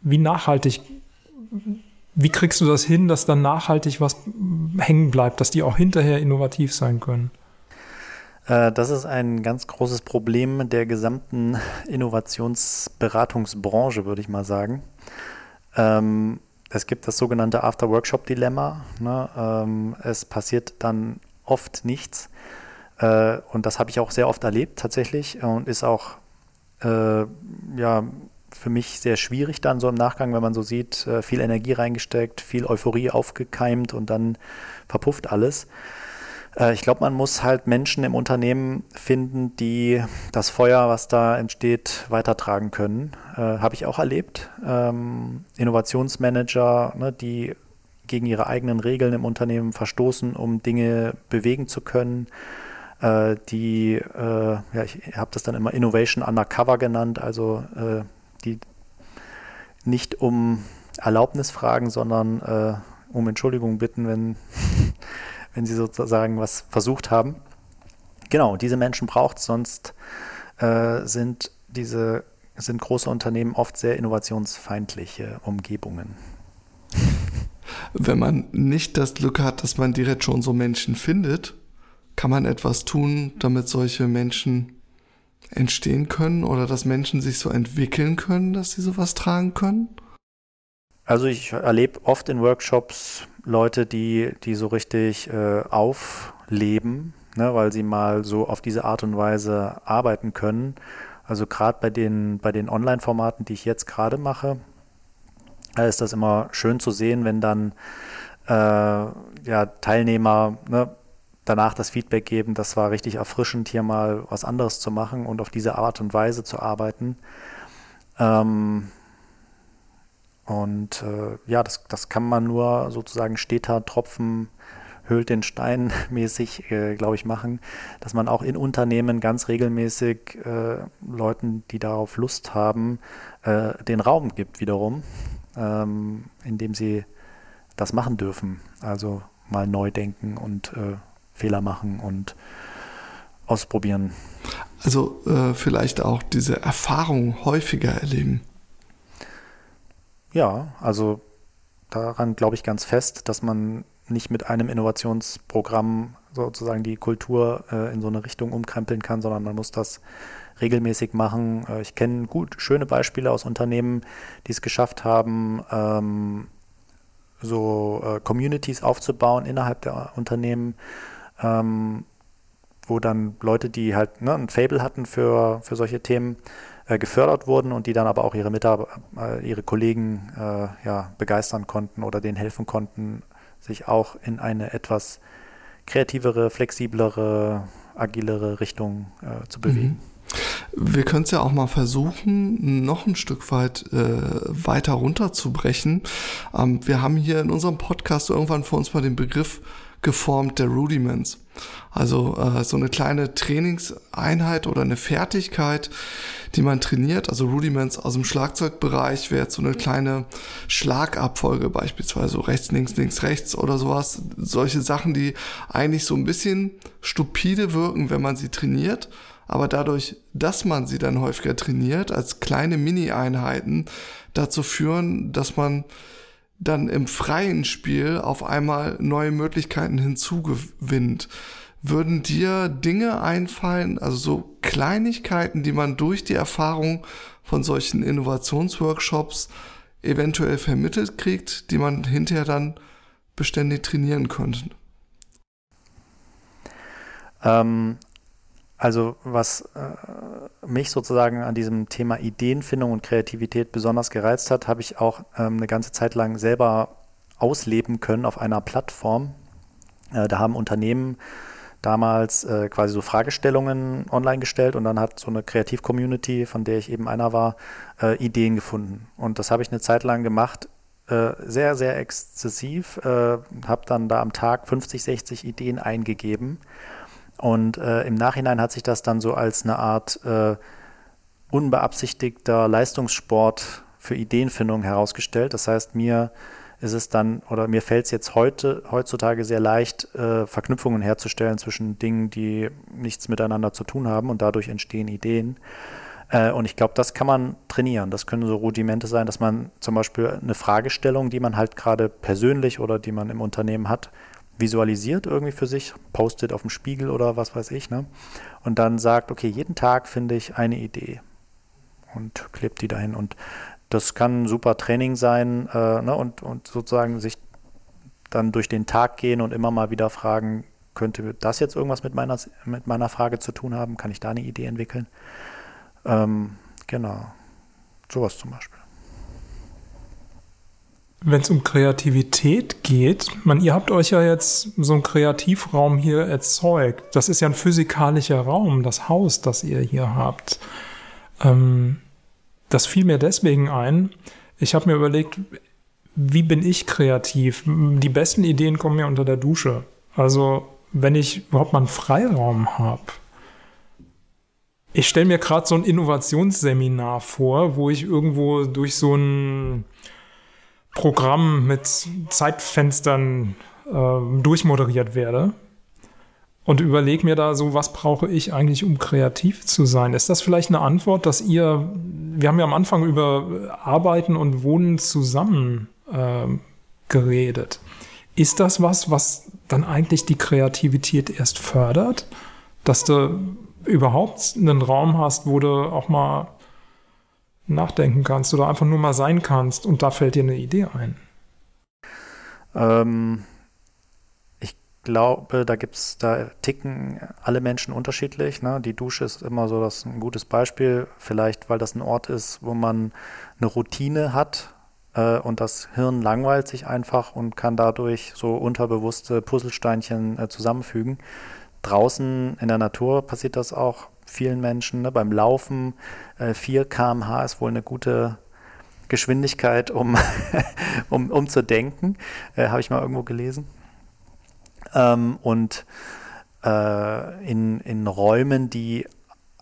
Wie nachhaltig, wie kriegst du das hin, dass dann nachhaltig was hängen bleibt, dass die auch hinterher innovativ sein können? Äh, das ist ein ganz großes Problem der gesamten Innovationsberatungsbranche, würde ich mal sagen. Ähm, es gibt das sogenannte After-Workshop-Dilemma. Ne? Ähm, es passiert dann oft nichts. Äh, und das habe ich auch sehr oft erlebt tatsächlich und ist auch äh, ja, für mich sehr schwierig dann so im Nachgang, wenn man so sieht, äh, viel Energie reingesteckt, viel Euphorie aufgekeimt und dann verpufft alles. Äh, ich glaube, man muss halt Menschen im Unternehmen finden, die das Feuer, was da entsteht, weitertragen können. Äh, Habe ich auch erlebt. Ähm, Innovationsmanager, ne, die gegen ihre eigenen Regeln im Unternehmen verstoßen, um Dinge bewegen zu können. Äh, die, äh, ja, ich habe das dann immer Innovation Undercover genannt, also äh, die nicht um Erlaubnis fragen, sondern äh, um Entschuldigung bitten, wenn wenn sie sozusagen was versucht haben. Genau, diese Menschen braucht es, sonst äh, sind diese sind große Unternehmen oft sehr innovationsfeindliche Umgebungen. Wenn man nicht das Glück hat, dass man direkt schon so Menschen findet, kann man etwas tun, damit solche Menschen entstehen können oder dass Menschen sich so entwickeln können, dass sie sowas tragen können? Also ich erlebe oft in Workshops Leute, die, die so richtig äh, aufleben, ne, weil sie mal so auf diese Art und Weise arbeiten können. Also gerade bei den, bei den Online-Formaten, die ich jetzt gerade mache, ist das immer schön zu sehen, wenn dann äh, ja, Teilnehmer ne, danach das Feedback geben, das war richtig erfrischend, hier mal was anderes zu machen und auf diese Art und Weise zu arbeiten. Ähm, und äh, ja, das, das kann man nur sozusagen steter Tropfen Höhlt den Stein mäßig, äh, glaube ich, machen, dass man auch in Unternehmen ganz regelmäßig äh, Leuten, die darauf Lust haben, äh, den Raum gibt wiederum, ähm, indem sie das machen dürfen. Also mal neu denken und äh, Fehler machen und ausprobieren. Also äh, vielleicht auch diese Erfahrung häufiger erleben. Ja, also daran glaube ich ganz fest, dass man nicht mit einem Innovationsprogramm sozusagen die Kultur äh, in so eine Richtung umkrempeln kann, sondern man muss das regelmäßig machen. Äh, ich kenne gut schöne Beispiele aus Unternehmen, die es geschafft haben, ähm, so äh, Communities aufzubauen innerhalb der Unternehmen, ähm, wo dann Leute, die halt ne, ein Fable hatten für, für solche Themen, äh, gefördert wurden und die dann aber auch ihre Mitarbeiter, äh, ihre Kollegen äh, ja, begeistern konnten oder denen helfen konnten, sich auch in eine etwas kreativere, flexiblere, agilere Richtung äh, zu bewegen. Mhm. Wir können es ja auch mal versuchen, noch ein Stück weit weiter runterzubrechen. Ähm, wir haben hier in unserem Podcast irgendwann vor uns mal den Begriff geformt der Rudiments. Also äh, so eine kleine Trainingseinheit oder eine Fertigkeit, die man trainiert. Also Rudiments aus dem Schlagzeugbereich wäre jetzt so eine kleine Schlagabfolge beispielsweise, rechts, links, links, rechts oder sowas. Solche Sachen, die eigentlich so ein bisschen stupide wirken, wenn man sie trainiert. Aber dadurch, dass man sie dann häufiger trainiert, als kleine Mini-Einheiten dazu führen, dass man dann im freien Spiel auf einmal neue Möglichkeiten hinzugewinnt. Würden dir Dinge einfallen, also so Kleinigkeiten, die man durch die Erfahrung von solchen Innovationsworkshops eventuell vermittelt kriegt, die man hinterher dann beständig trainieren könnte? Ähm, also was äh, mich sozusagen an diesem Thema Ideenfindung und Kreativität besonders gereizt hat, habe ich auch ähm, eine ganze Zeit lang selber ausleben können auf einer Plattform. Äh, da haben Unternehmen damals äh, quasi so Fragestellungen online gestellt und dann hat so eine Kreativ-Community, von der ich eben einer war, äh, Ideen gefunden. Und das habe ich eine Zeit lang gemacht, äh, sehr, sehr exzessiv, äh, habe dann da am Tag 50, 60 Ideen eingegeben und äh, im Nachhinein hat sich das dann so als eine Art äh, unbeabsichtigter Leistungssport für Ideenfindung herausgestellt. Das heißt, mir ist es dann oder mir fällt es jetzt heute heutzutage sehr leicht, äh, Verknüpfungen herzustellen zwischen Dingen, die nichts miteinander zu tun haben und dadurch entstehen Ideen. Äh, und ich glaube, das kann man trainieren. Das können so Rudimente sein, dass man zum Beispiel eine Fragestellung, die man halt gerade persönlich oder die man im Unternehmen hat, visualisiert irgendwie für sich, postet auf dem Spiegel oder was weiß ich, ne? Und dann sagt, okay, jeden Tag finde ich eine Idee und klebt die dahin. Und das kann ein super Training sein äh, ne? und, und sozusagen sich dann durch den Tag gehen und immer mal wieder fragen, könnte das jetzt irgendwas mit meiner, mit meiner Frage zu tun haben? Kann ich da eine Idee entwickeln? Ähm, genau, sowas zum Beispiel wenn es um Kreativität geht, man, ihr habt euch ja jetzt so einen Kreativraum hier erzeugt. Das ist ja ein physikalischer Raum, das Haus, das ihr hier habt. Ähm, das fiel mir deswegen ein. Ich habe mir überlegt, wie bin ich kreativ? Die besten Ideen kommen mir unter der Dusche. Also, wenn ich überhaupt mal einen Freiraum habe. Ich stelle mir gerade so ein Innovationsseminar vor, wo ich irgendwo durch so ein Programm mit Zeitfenstern äh, durchmoderiert werde und überlege mir da so, was brauche ich eigentlich, um kreativ zu sein? Ist das vielleicht eine Antwort, dass ihr, wir haben ja am Anfang über Arbeiten und Wohnen zusammen äh, geredet. Ist das was, was dann eigentlich die Kreativität erst fördert? Dass du überhaupt einen Raum hast, wo du auch mal nachdenken kannst oder einfach nur mal sein kannst und da fällt dir eine Idee ein? Ähm, ich glaube, da gibt es, da ticken alle Menschen unterschiedlich. Ne? Die Dusche ist immer so das ein gutes Beispiel, vielleicht weil das ein Ort ist, wo man eine Routine hat äh, und das Hirn langweilt sich einfach und kann dadurch so unterbewusste Puzzlesteinchen äh, zusammenfügen. Draußen in der Natur passiert das auch vielen Menschen. Ne? Beim Laufen äh, 4 km/h ist wohl eine gute Geschwindigkeit, um, um, um zu denken. Äh, Habe ich mal irgendwo gelesen. Ähm, und äh, in, in Räumen, die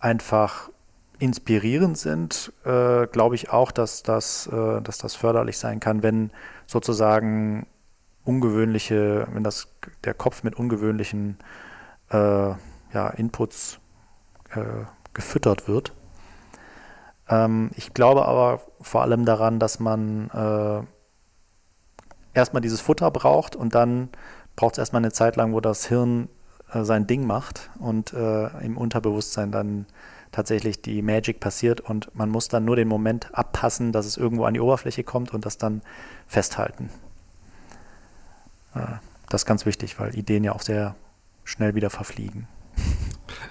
einfach inspirierend sind, äh, glaube ich auch, dass das, äh, dass das förderlich sein kann, wenn sozusagen ungewöhnliche, wenn das der Kopf mit ungewöhnlichen äh, ja, Inputs äh, gefüttert wird. Ähm, ich glaube aber vor allem daran, dass man äh, erstmal dieses Futter braucht und dann braucht es erstmal eine Zeit lang, wo das Hirn äh, sein Ding macht und äh, im Unterbewusstsein dann tatsächlich die Magic passiert und man muss dann nur den Moment abpassen, dass es irgendwo an die Oberfläche kommt und das dann festhalten. Äh, das ist ganz wichtig, weil Ideen ja auch sehr schnell wieder verfliegen.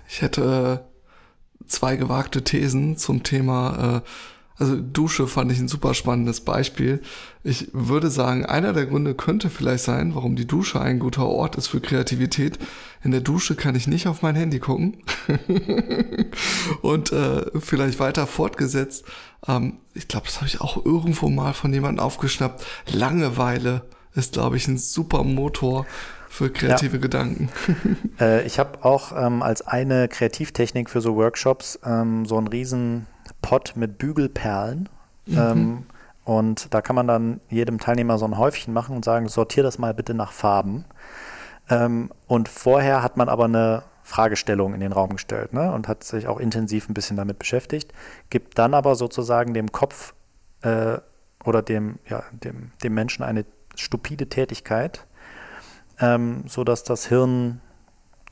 Ich hätte zwei gewagte Thesen zum Thema äh, also Dusche fand ich ein super spannendes Beispiel. Ich würde sagen, einer der Gründe könnte vielleicht sein, warum die Dusche ein guter Ort ist für Kreativität. In der Dusche kann ich nicht auf mein Handy gucken. Und äh, vielleicht weiter fortgesetzt, ähm, ich glaube, das habe ich auch irgendwo mal von jemandem aufgeschnappt. Langeweile ist, glaube ich, ein super Motor für kreative ja. Gedanken. äh, ich habe auch ähm, als eine Kreativtechnik für so Workshops ähm, so einen riesen Pot mit Bügelperlen. Mhm. Ähm, und da kann man dann jedem Teilnehmer so ein Häufchen machen und sagen, sortier das mal bitte nach Farben. Ähm, und vorher hat man aber eine Fragestellung in den Raum gestellt ne? und hat sich auch intensiv ein bisschen damit beschäftigt, gibt dann aber sozusagen dem Kopf äh, oder dem, ja, dem, dem Menschen eine stupide Tätigkeit, ähm, sodass das Hirn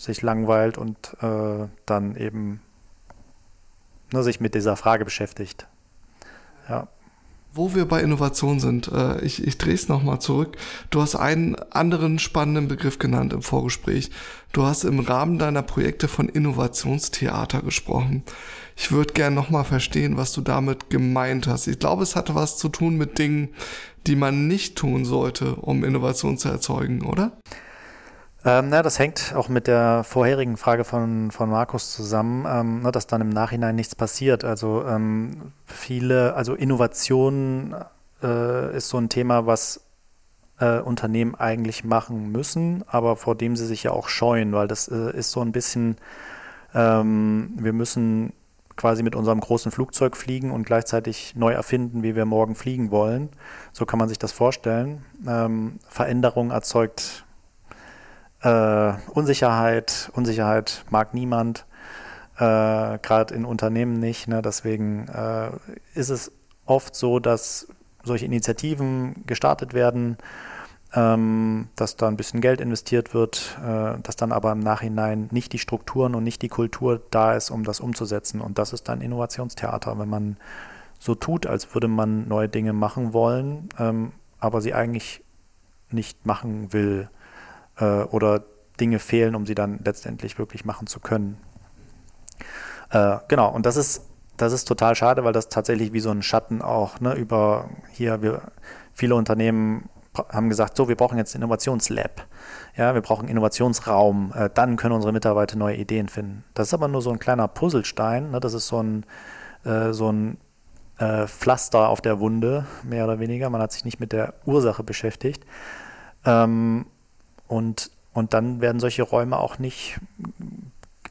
sich langweilt und äh, dann eben ne, sich mit dieser Frage beschäftigt. Ja. Wo wir bei Innovation sind, äh, ich, ich drehe es nochmal zurück. Du hast einen anderen spannenden Begriff genannt im Vorgespräch. Du hast im Rahmen deiner Projekte von Innovationstheater gesprochen. Ich würde gern nochmal verstehen, was du damit gemeint hast. Ich glaube, es hatte was zu tun mit Dingen, die man nicht tun sollte, um Innovation zu erzeugen, oder? Ähm, na, das hängt auch mit der vorherigen Frage von, von Markus zusammen, ähm, na, dass dann im Nachhinein nichts passiert. Also ähm, viele, also Innovation äh, ist so ein Thema, was äh, Unternehmen eigentlich machen müssen, aber vor dem sie sich ja auch scheuen, weil das äh, ist so ein bisschen, ähm, wir müssen quasi mit unserem großen Flugzeug fliegen und gleichzeitig neu erfinden, wie wir morgen fliegen wollen. So kann man sich das vorstellen. Ähm, Veränderung erzeugt äh, Unsicherheit, Unsicherheit mag niemand, äh, gerade in Unternehmen nicht. Ne? Deswegen äh, ist es oft so, dass solche Initiativen gestartet werden, dass da ein bisschen Geld investiert wird, äh, dass dann aber im Nachhinein nicht die Strukturen und nicht die Kultur da ist, um das umzusetzen. Und das ist dann Innovationstheater, wenn man so tut, als würde man neue Dinge machen wollen, ähm, aber sie eigentlich nicht machen will äh, oder Dinge fehlen, um sie dann letztendlich wirklich machen zu können. Äh, genau, und das ist, das ist total schade, weil das tatsächlich wie so ein Schatten auch ne, über hier, wir, viele Unternehmen haben gesagt, so, wir brauchen jetzt Innovationslab. Ja, wir brauchen Innovationsraum. Äh, dann können unsere Mitarbeiter neue Ideen finden. Das ist aber nur so ein kleiner Puzzlestein. Ne? Das ist so ein, äh, so ein äh, Pflaster auf der Wunde, mehr oder weniger. Man hat sich nicht mit der Ursache beschäftigt. Ähm, und, und dann werden solche Räume auch nicht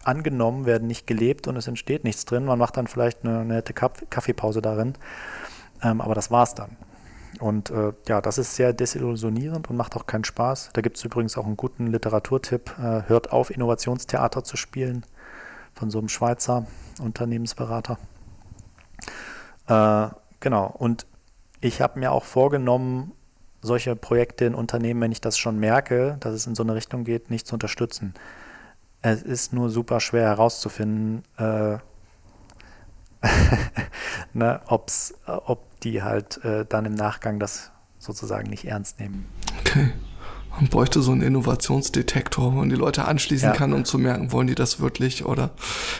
angenommen, werden nicht gelebt und es entsteht nichts drin. Man macht dann vielleicht eine, nette Kaffeepause darin, ähm, aber das war's dann. Und äh, ja, das ist sehr desillusionierend und macht auch keinen Spaß. Da gibt es übrigens auch einen guten Literaturtipp. Äh, hört auf, Innovationstheater zu spielen von so einem Schweizer Unternehmensberater. Äh, genau. Und ich habe mir auch vorgenommen, solche Projekte in Unternehmen, wenn ich das schon merke, dass es in so eine Richtung geht, nicht zu unterstützen. Es ist nur super schwer herauszufinden, äh, ne, ob's, ob die halt äh, dann im Nachgang das sozusagen nicht ernst nehmen. Okay. Man bräuchte so einen Innovationsdetektor, wo man die Leute anschließen ja. kann, um zu merken, wollen die das wirklich oder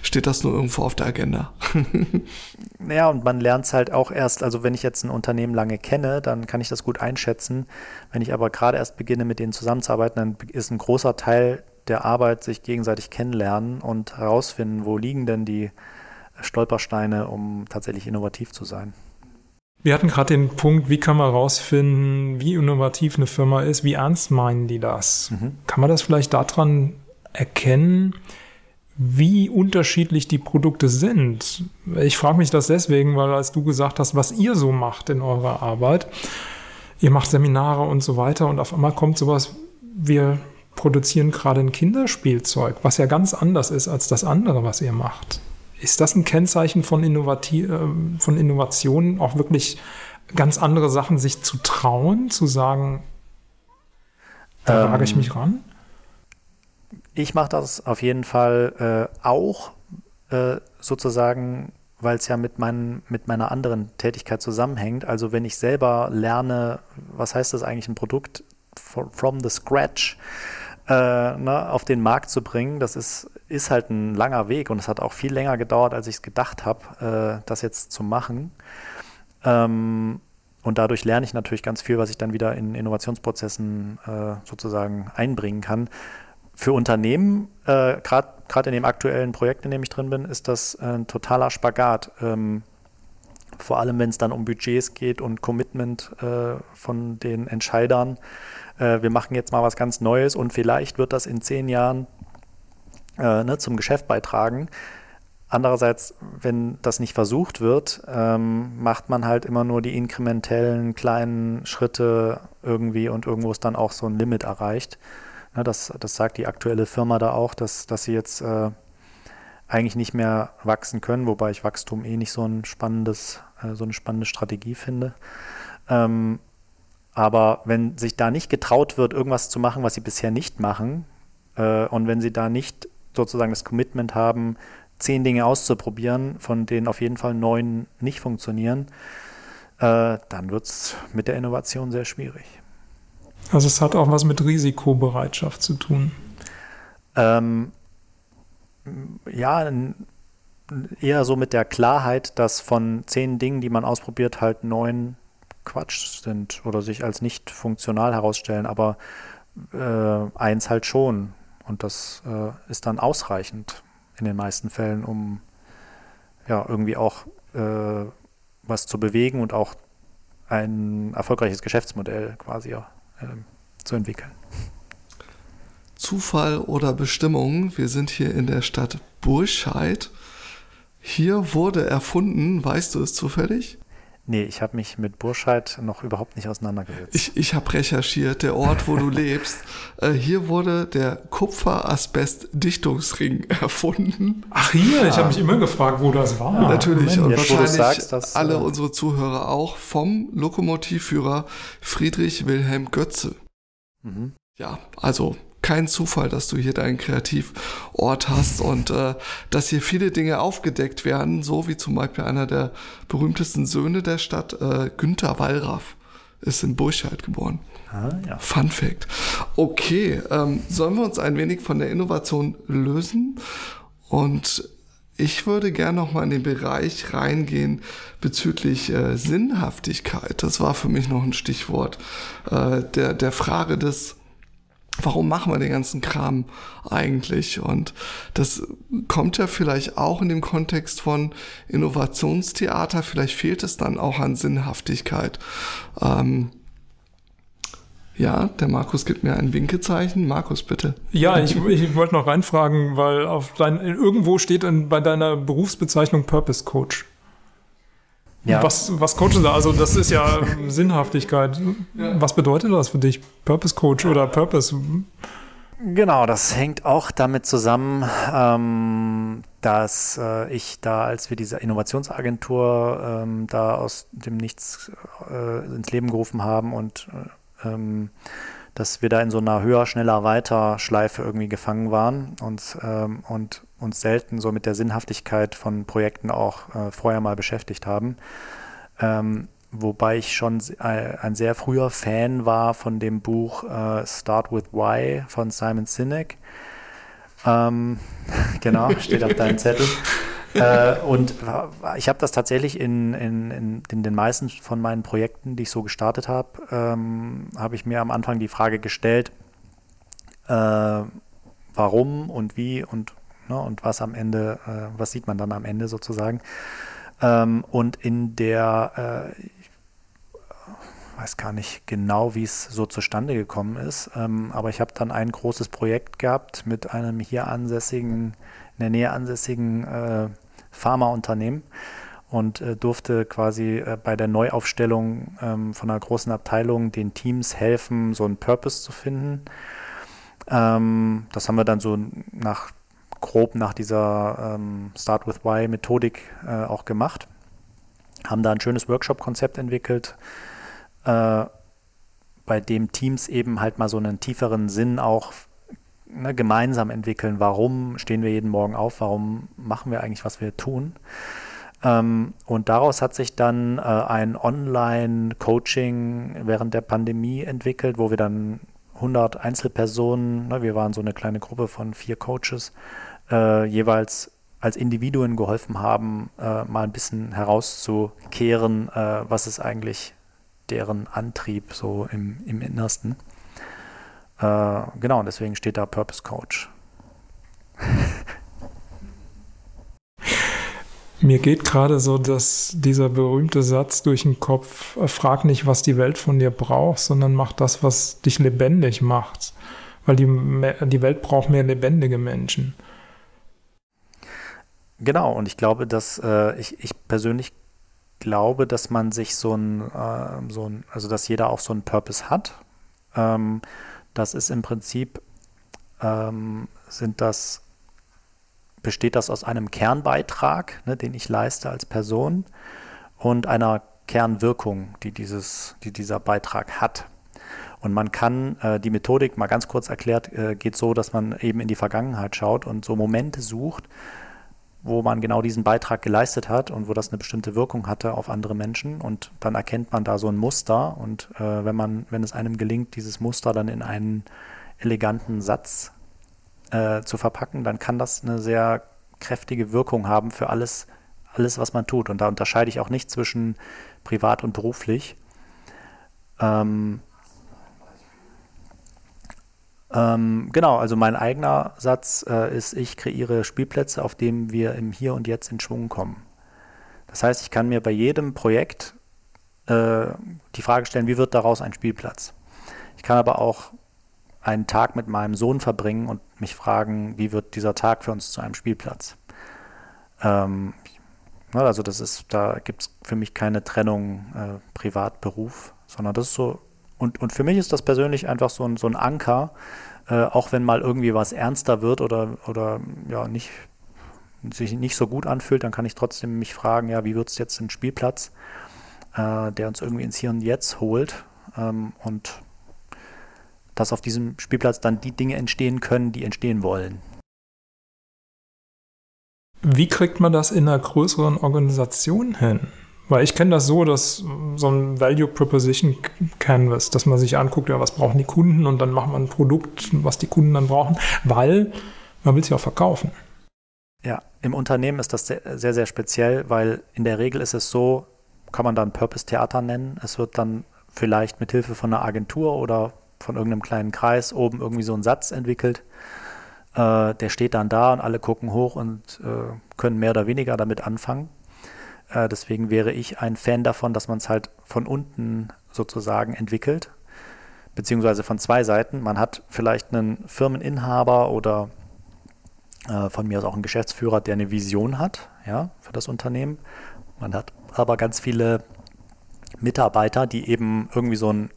steht das nur irgendwo auf der Agenda? ja, und man lernt es halt auch erst, also wenn ich jetzt ein Unternehmen lange kenne, dann kann ich das gut einschätzen. Wenn ich aber gerade erst beginne, mit denen zusammenzuarbeiten, dann ist ein großer Teil der Arbeit, sich gegenseitig kennenlernen und herausfinden, wo liegen denn die Stolpersteine, um tatsächlich innovativ zu sein. Wir hatten gerade den Punkt, wie kann man herausfinden, wie innovativ eine Firma ist, wie ernst meinen die das? Mhm. Kann man das vielleicht daran erkennen, wie unterschiedlich die Produkte sind? Ich frage mich das deswegen, weil als du gesagt hast, was ihr so macht in eurer Arbeit, ihr macht Seminare und so weiter und auf einmal kommt sowas, wir produzieren gerade ein Kinderspielzeug, was ja ganz anders ist als das andere, was ihr macht. Ist das ein Kennzeichen von, Innovati äh, von Innovationen, auch wirklich ganz andere Sachen sich zu trauen, zu sagen, da ähm, wage ich mich ran? Ich mache das auf jeden Fall äh, auch äh, sozusagen, weil es ja mit, mein, mit meiner anderen Tätigkeit zusammenhängt. Also wenn ich selber lerne, was heißt das eigentlich, ein Produkt from the scratch äh, ne, auf den Markt zu bringen, das ist, ist halt ein langer Weg und es hat auch viel länger gedauert, als ich es gedacht habe, äh, das jetzt zu machen. Ähm, und dadurch lerne ich natürlich ganz viel, was ich dann wieder in Innovationsprozessen äh, sozusagen einbringen kann. Für Unternehmen, äh, gerade in dem aktuellen Projekt, in dem ich drin bin, ist das ein totaler Spagat. Ähm, vor allem, wenn es dann um Budgets geht und Commitment äh, von den Entscheidern äh, wir machen jetzt mal was ganz Neues und vielleicht wird das in zehn Jahren äh, ne, zum Geschäft beitragen. Andererseits, wenn das nicht versucht wird, ähm, macht man halt immer nur die inkrementellen kleinen Schritte irgendwie und irgendwo ist dann auch so ein Limit erreicht. Ne, das, das sagt die aktuelle Firma da auch, dass, dass sie jetzt äh, eigentlich nicht mehr wachsen können, wobei ich Wachstum eh nicht so ein spannendes, äh, so eine spannende Strategie finde. Ähm, aber wenn sich da nicht getraut wird, irgendwas zu machen, was sie bisher nicht machen, äh, und wenn sie da nicht sozusagen das Commitment haben, zehn Dinge auszuprobieren, von denen auf jeden Fall neun nicht funktionieren, äh, dann wird es mit der Innovation sehr schwierig. Also es hat auch was mit Risikobereitschaft zu tun. Ähm, ja, eher so mit der Klarheit, dass von zehn Dingen, die man ausprobiert, halt neun Quatsch sind oder sich als nicht funktional herausstellen, aber äh, eins halt schon. Und das äh, ist dann ausreichend in den meisten Fällen, um ja irgendwie auch äh, was zu bewegen und auch ein erfolgreiches Geschäftsmodell quasi äh, zu entwickeln. Zufall oder Bestimmung, wir sind hier in der Stadt Burscheid. Hier wurde erfunden, weißt du es zufällig? Nee, ich habe mich mit Burscheid noch überhaupt nicht auseinandergesetzt. Ich, ich habe recherchiert, der Ort, wo du lebst. Äh, hier wurde der Kupferasbest-Dichtungsring erfunden. Ach hier, ja. ich habe mich immer gefragt, wo das war. Natürlich, Moment. und Jetzt, wahrscheinlich sagst, dass, alle äh, unsere Zuhörer auch vom Lokomotivführer Friedrich Wilhelm Götze. Mhm. Ja, also kein Zufall, dass du hier deinen Kreativort hast und äh, dass hier viele Dinge aufgedeckt werden, so wie zum Beispiel einer der berühmtesten Söhne der Stadt, äh, Günther Wallraff, ist in Burscheid geboren. Ah, ja. Fun Fact. Okay, ähm, sollen wir uns ein wenig von der Innovation lösen? Und ich würde gerne noch mal in den Bereich reingehen bezüglich äh, Sinnhaftigkeit. Das war für mich noch ein Stichwort äh, der, der Frage des warum machen wir den ganzen Kram eigentlich? Und das kommt ja vielleicht auch in dem Kontext von Innovationstheater, vielleicht fehlt es dann auch an Sinnhaftigkeit. Ähm, ja, der Markus gibt mir ein Winkezeichen. Markus, bitte. Ja, ich, ich wollte noch reinfragen, weil auf dein, irgendwo steht in, bei deiner Berufsbezeichnung Purpose Coach. Ja. Was, was coachen da? Also, das ist ja Sinnhaftigkeit. Ja. Was bedeutet das für dich? Purpose Coach oder Purpose? Genau, das hängt auch damit zusammen, ähm, dass äh, ich da, als wir diese Innovationsagentur ähm, da aus dem Nichts äh, ins Leben gerufen haben und äh, ähm, dass wir da in so einer höher, schneller, weiter Schleife irgendwie gefangen waren und, ähm, und uns selten so mit der Sinnhaftigkeit von Projekten auch äh, vorher mal beschäftigt haben. Ähm, wobei ich schon ein sehr früher Fan war von dem Buch äh, Start with Why von Simon Sinek. Ähm, genau, steht auf deinem Zettel. äh, und ich habe das tatsächlich in, in, in, in, den meisten von meinen Projekten, die ich so gestartet habe, ähm, habe ich mir am Anfang die Frage gestellt, äh, warum und wie und ne, und was am Ende, äh, was sieht man dann am Ende sozusagen. Ähm, und in der, äh, weiß gar nicht genau, wie es so zustande gekommen ist, ähm, aber ich habe dann ein großes Projekt gehabt mit einem hier ansässigen, in der Nähe ansässigen äh, Pharmaunternehmen und äh, durfte quasi äh, bei der Neuaufstellung ähm, von einer großen Abteilung den Teams helfen, so einen Purpose zu finden. Ähm, das haben wir dann so nach grob nach dieser ähm, Start with Why Methodik äh, auch gemacht. Haben da ein schönes Workshop-Konzept entwickelt, äh, bei dem Teams eben halt mal so einen tieferen Sinn auch ne, gemeinsam entwickeln. Warum stehen wir jeden Morgen auf? Warum machen wir eigentlich, was wir tun? Ähm, und daraus hat sich dann äh, ein Online-Coaching während der Pandemie entwickelt, wo wir dann 100 Einzelpersonen, ne, wir waren so eine kleine Gruppe von vier Coaches, äh, jeweils als Individuen geholfen haben, äh, mal ein bisschen herauszukehren, äh, was ist eigentlich deren Antrieb so im, im Innersten. Äh, genau, und deswegen steht da Purpose Coach. Mir geht gerade so, dass dieser berühmte Satz durch den Kopf, äh, frag nicht, was die Welt von dir braucht, sondern mach das, was dich lebendig macht. Weil die, die Welt braucht mehr lebendige Menschen. Genau, und ich glaube, dass äh, ich, ich persönlich glaube, dass man sich so ein, äh, so ein, also dass jeder auch so einen Purpose hat. Ähm, das ist im Prinzip, ähm, sind das besteht das aus einem Kernbeitrag, ne, den ich leiste als Person und einer Kernwirkung, die, dieses, die dieser Beitrag hat. Und man kann äh, die Methodik mal ganz kurz erklärt, äh, geht so, dass man eben in die Vergangenheit schaut und so Momente sucht, wo man genau diesen Beitrag geleistet hat und wo das eine bestimmte Wirkung hatte auf andere Menschen. Und dann erkennt man da so ein Muster. Und äh, wenn man, wenn es einem gelingt, dieses Muster dann in einen eleganten Satz äh, zu verpacken, dann kann das eine sehr kräftige Wirkung haben für alles, alles, was man tut. Und da unterscheide ich auch nicht zwischen privat und beruflich. Ähm, ähm, genau, also mein eigener Satz äh, ist, ich kreiere Spielplätze, auf denen wir im Hier und Jetzt in Schwung kommen. Das heißt, ich kann mir bei jedem Projekt äh, die Frage stellen, wie wird daraus ein Spielplatz? Ich kann aber auch einen Tag mit meinem Sohn verbringen und mich fragen, wie wird dieser Tag für uns zu einem Spielplatz? Ähm, also das ist, da gibt es für mich keine Trennung äh, Privat-Beruf, sondern das ist so, und, und für mich ist das persönlich einfach so ein, so ein Anker, äh, auch wenn mal irgendwie was ernster wird oder, oder ja, nicht, sich nicht so gut anfühlt, dann kann ich trotzdem mich fragen, ja, wie wird es jetzt ein Spielplatz, äh, der uns irgendwie ins Hier und Jetzt holt ähm, und dass auf diesem Spielplatz dann die Dinge entstehen können, die entstehen wollen. Wie kriegt man das in einer größeren Organisation hin? Weil ich kenne das so, dass so ein Value Proposition Canvas, dass man sich anguckt, ja, was brauchen die Kunden und dann macht man ein Produkt, was die Kunden dann brauchen, weil man will es ja auch verkaufen. Ja, im Unternehmen ist das sehr, sehr, speziell, weil in der Regel ist es so, kann man dann Purpose Theater nennen. Es wird dann vielleicht mit Hilfe von einer Agentur oder von irgendeinem kleinen Kreis oben irgendwie so ein Satz entwickelt. Äh, der steht dann da und alle gucken hoch und äh, können mehr oder weniger damit anfangen. Äh, deswegen wäre ich ein Fan davon, dass man es halt von unten sozusagen entwickelt, beziehungsweise von zwei Seiten. Man hat vielleicht einen Firmeninhaber oder äh, von mir aus auch einen Geschäftsführer, der eine Vision hat ja, für das Unternehmen. Man hat aber ganz viele Mitarbeiter, die eben irgendwie so ein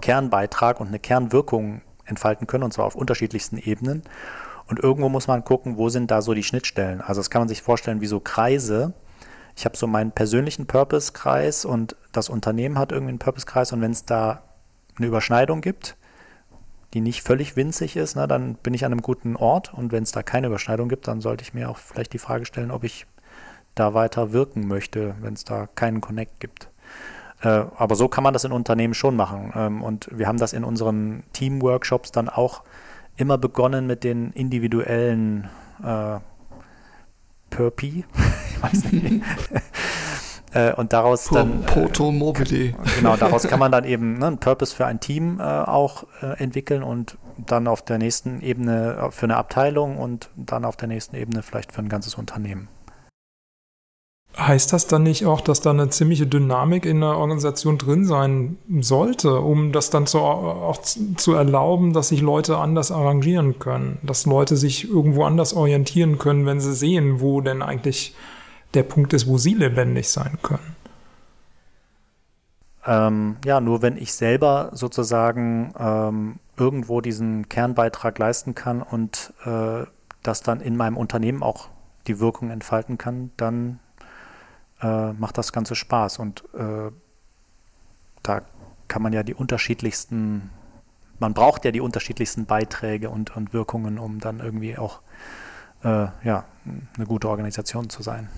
Kernbeitrag und eine Kernwirkung entfalten können, und zwar auf unterschiedlichsten Ebenen. Und irgendwo muss man gucken, wo sind da so die Schnittstellen. Also das kann man sich vorstellen wie so Kreise. Ich habe so meinen persönlichen Purpose-Kreis und das Unternehmen hat irgendwie einen Purpose-Kreis und wenn es da eine Überschneidung gibt, die nicht völlig winzig ist, na, dann bin ich an einem guten Ort und wenn es da keine Überschneidung gibt, dann sollte ich mir auch vielleicht die Frage stellen, ob ich da weiter wirken möchte, wenn es da keinen Connect gibt. Äh, aber so kann man das in Unternehmen schon machen. Ähm, und wir haben das in unseren Team-Workshops dann auch immer begonnen mit den individuellen äh, Purpi. ich weiß nicht. äh, und daraus Pro, dann. Poto Mobile. Genau, daraus kann man dann eben ne, einen Purpose für ein Team äh, auch äh, entwickeln und dann auf der nächsten Ebene äh, für eine Abteilung und dann auf der nächsten Ebene vielleicht für ein ganzes Unternehmen. Heißt das dann nicht auch, dass da eine ziemliche Dynamik in der Organisation drin sein sollte, um das dann zu, auch zu erlauben, dass sich Leute anders arrangieren können, dass Leute sich irgendwo anders orientieren können, wenn sie sehen, wo denn eigentlich der Punkt ist, wo sie lebendig sein können? Ähm, ja, nur wenn ich selber sozusagen ähm, irgendwo diesen Kernbeitrag leisten kann und äh, das dann in meinem Unternehmen auch die Wirkung entfalten kann, dann äh, macht das Ganze Spaß. Und äh, da kann man ja die unterschiedlichsten, man braucht ja die unterschiedlichsten Beiträge und, und Wirkungen, um dann irgendwie auch äh, ja, eine gute Organisation zu sein.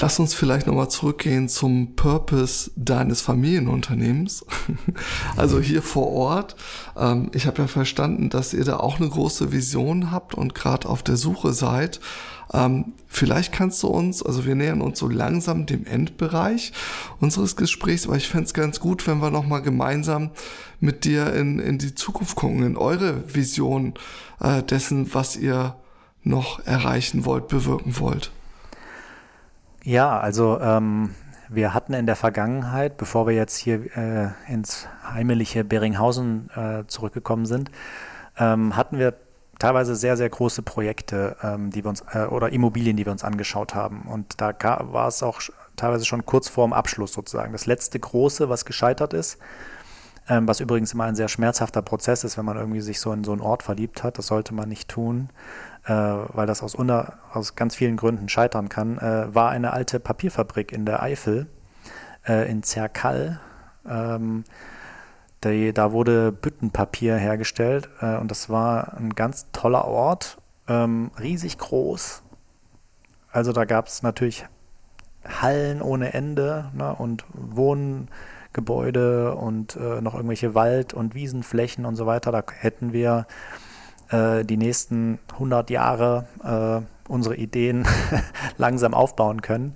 Lass uns vielleicht nochmal zurückgehen zum Purpose deines Familienunternehmens. Also hier vor Ort. Ähm, ich habe ja verstanden, dass ihr da auch eine große Vision habt und gerade auf der Suche seid. Ähm, vielleicht kannst du uns, also wir nähern uns so langsam dem Endbereich unseres Gesprächs, aber ich fände es ganz gut, wenn wir nochmal gemeinsam mit dir in, in die Zukunft gucken, in eure Vision äh, dessen, was ihr noch erreichen wollt, bewirken wollt. Ja, also ähm, wir hatten in der Vergangenheit, bevor wir jetzt hier äh, ins heimelige Beringhausen äh, zurückgekommen sind, ähm, hatten wir teilweise sehr, sehr große Projekte, ähm, die wir uns, äh, oder Immobilien, die wir uns angeschaut haben. Und da war es auch teilweise schon kurz vorm Abschluss sozusagen. Das letzte große, was gescheitert ist, ähm, was übrigens immer ein sehr schmerzhafter Prozess ist, wenn man irgendwie sich so in so einen Ort verliebt hat. Das sollte man nicht tun, äh, weil das aus, unter, aus ganz vielen Gründen scheitern kann, äh, war eine alte Papierfabrik in der Eifel, äh, in Zerkall. Ähm, die, da wurde Büttenpapier hergestellt äh, und das war ein ganz toller Ort, ähm, riesig groß. Also da gab es natürlich Hallen ohne Ende ne, und Wohngebäude und äh, noch irgendwelche Wald- und Wiesenflächen und so weiter. Da hätten wir äh, die nächsten 100 Jahre äh, unsere Ideen langsam aufbauen können.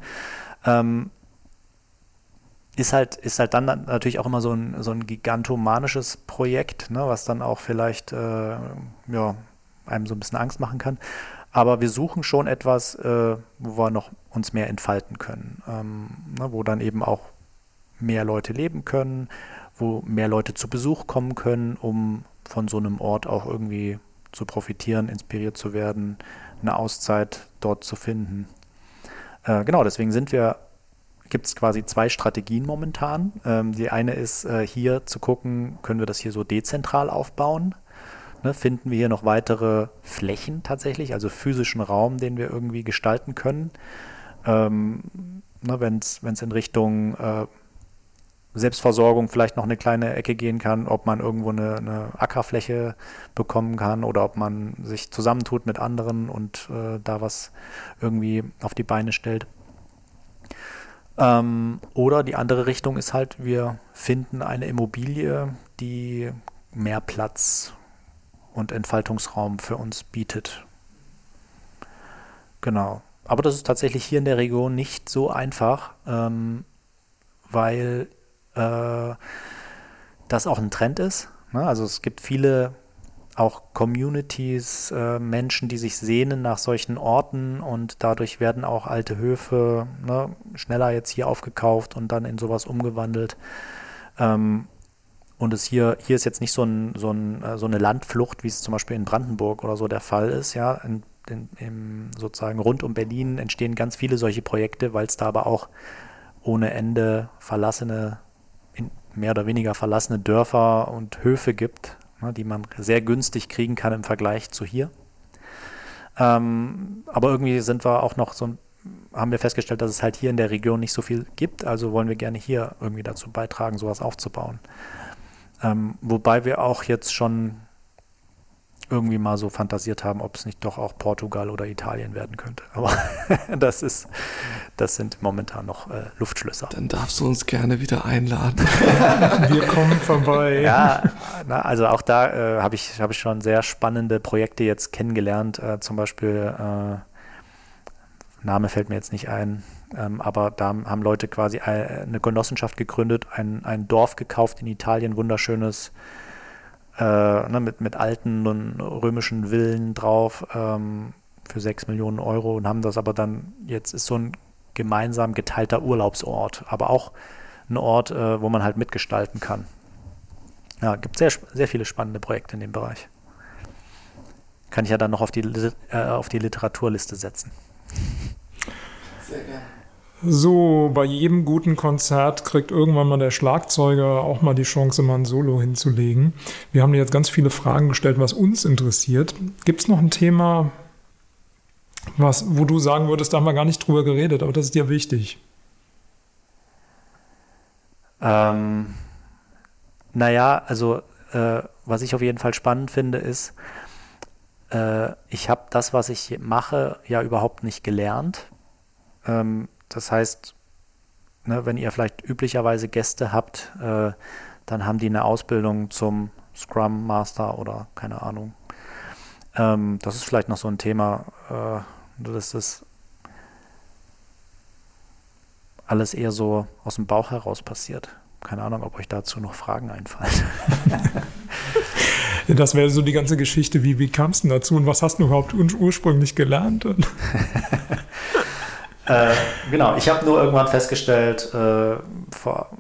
Ähm, ist halt, ist halt dann natürlich auch immer so ein, so ein gigantomanisches Projekt, ne, was dann auch vielleicht äh, ja, einem so ein bisschen Angst machen kann. Aber wir suchen schon etwas, äh, wo wir noch uns mehr entfalten können, ähm, ne, wo dann eben auch mehr Leute leben können, wo mehr Leute zu Besuch kommen können, um von so einem Ort auch irgendwie zu profitieren, inspiriert zu werden, eine Auszeit dort zu finden. Äh, genau, deswegen sind wir gibt es quasi zwei Strategien momentan. Ähm, die eine ist äh, hier zu gucken, können wir das hier so dezentral aufbauen? Ne, finden wir hier noch weitere Flächen tatsächlich, also physischen Raum, den wir irgendwie gestalten können? Ähm, ne, Wenn es in Richtung äh, Selbstversorgung vielleicht noch eine kleine Ecke gehen kann, ob man irgendwo eine, eine, Ackerfläche bekommen kann oder ob man sich zusammentut mit anderen und äh, da was irgendwie auf die Beine stellt. Ähm, oder die andere Richtung ist halt, wir finden eine Immobilie, die mehr Platz und Entfaltungsraum für uns bietet. Genau. Aber das ist tatsächlich hier in der Region nicht so einfach, ähm, weil äh, das auch ein Trend ist. Ne? Also es gibt viele auch Communities, äh, Menschen, die sich sehnen nach solchen Orten und dadurch werden auch alte Höfe ne, schneller jetzt hier aufgekauft und dann in sowas umgewandelt. Ähm, und es hier, hier ist jetzt nicht so, ein, so, ein, äh, so eine Landflucht, wie es zum Beispiel in Brandenburg oder so der Fall ist, ja. In, in, im, sozusagen rund um Berlin entstehen ganz viele solche Projekte, weil es da aber auch ohne Ende verlassene, mehr oder weniger verlassene Dörfer und Höfe gibt, die man sehr günstig kriegen kann im Vergleich zu hier. Ähm, aber irgendwie sind wir auch noch so, haben wir festgestellt, dass es halt hier in der Region nicht so viel gibt. Also wollen wir gerne hier irgendwie dazu beitragen, sowas aufzubauen. Ähm, wobei wir auch jetzt schon irgendwie mal so fantasiert haben, ob es nicht doch auch Portugal oder Italien werden könnte. Aber das ist, das sind momentan noch äh, Luftschlösser. Dann darfst du uns gerne wieder einladen. Wir kommen vorbei. Ja, na, also auch da äh, habe ich, hab ich schon sehr spannende Projekte jetzt kennengelernt. Äh, zum Beispiel, äh, Name fällt mir jetzt nicht ein, ähm, aber da haben Leute quasi äh, eine Genossenschaft gegründet, ein, ein Dorf gekauft in Italien, wunderschönes äh, ne, mit, mit alten römischen Villen drauf, ähm, für 6 Millionen Euro und haben das aber dann, jetzt ist so ein gemeinsam geteilter Urlaubsort, aber auch ein Ort, äh, wo man halt mitgestalten kann. Ja, gibt sehr, sehr viele spannende Projekte in dem Bereich. Kann ich ja dann noch auf die, äh, auf die Literaturliste setzen. Sehr gerne. So, bei jedem guten Konzert kriegt irgendwann mal der Schlagzeuger auch mal die Chance, mal ein Solo hinzulegen. Wir haben dir jetzt ganz viele Fragen gestellt, was uns interessiert. Gibt es noch ein Thema, was, wo du sagen würdest, da haben wir gar nicht drüber geredet, aber das ist dir wichtig? Ähm, naja, also äh, was ich auf jeden Fall spannend finde, ist, äh, ich habe das, was ich mache, ja überhaupt nicht gelernt. Ähm, das heißt, ne, wenn ihr vielleicht üblicherweise Gäste habt, äh, dann haben die eine Ausbildung zum Scrum Master oder keine Ahnung. Ähm, das ist vielleicht noch so ein Thema, äh, dass das alles eher so aus dem Bauch heraus passiert. Keine Ahnung, ob euch dazu noch Fragen einfallen. das wäre so die ganze Geschichte, wie, wie kam es denn dazu und was hast du überhaupt ursprünglich gelernt? Äh, genau, ich habe nur irgendwann festgestellt, äh, vor,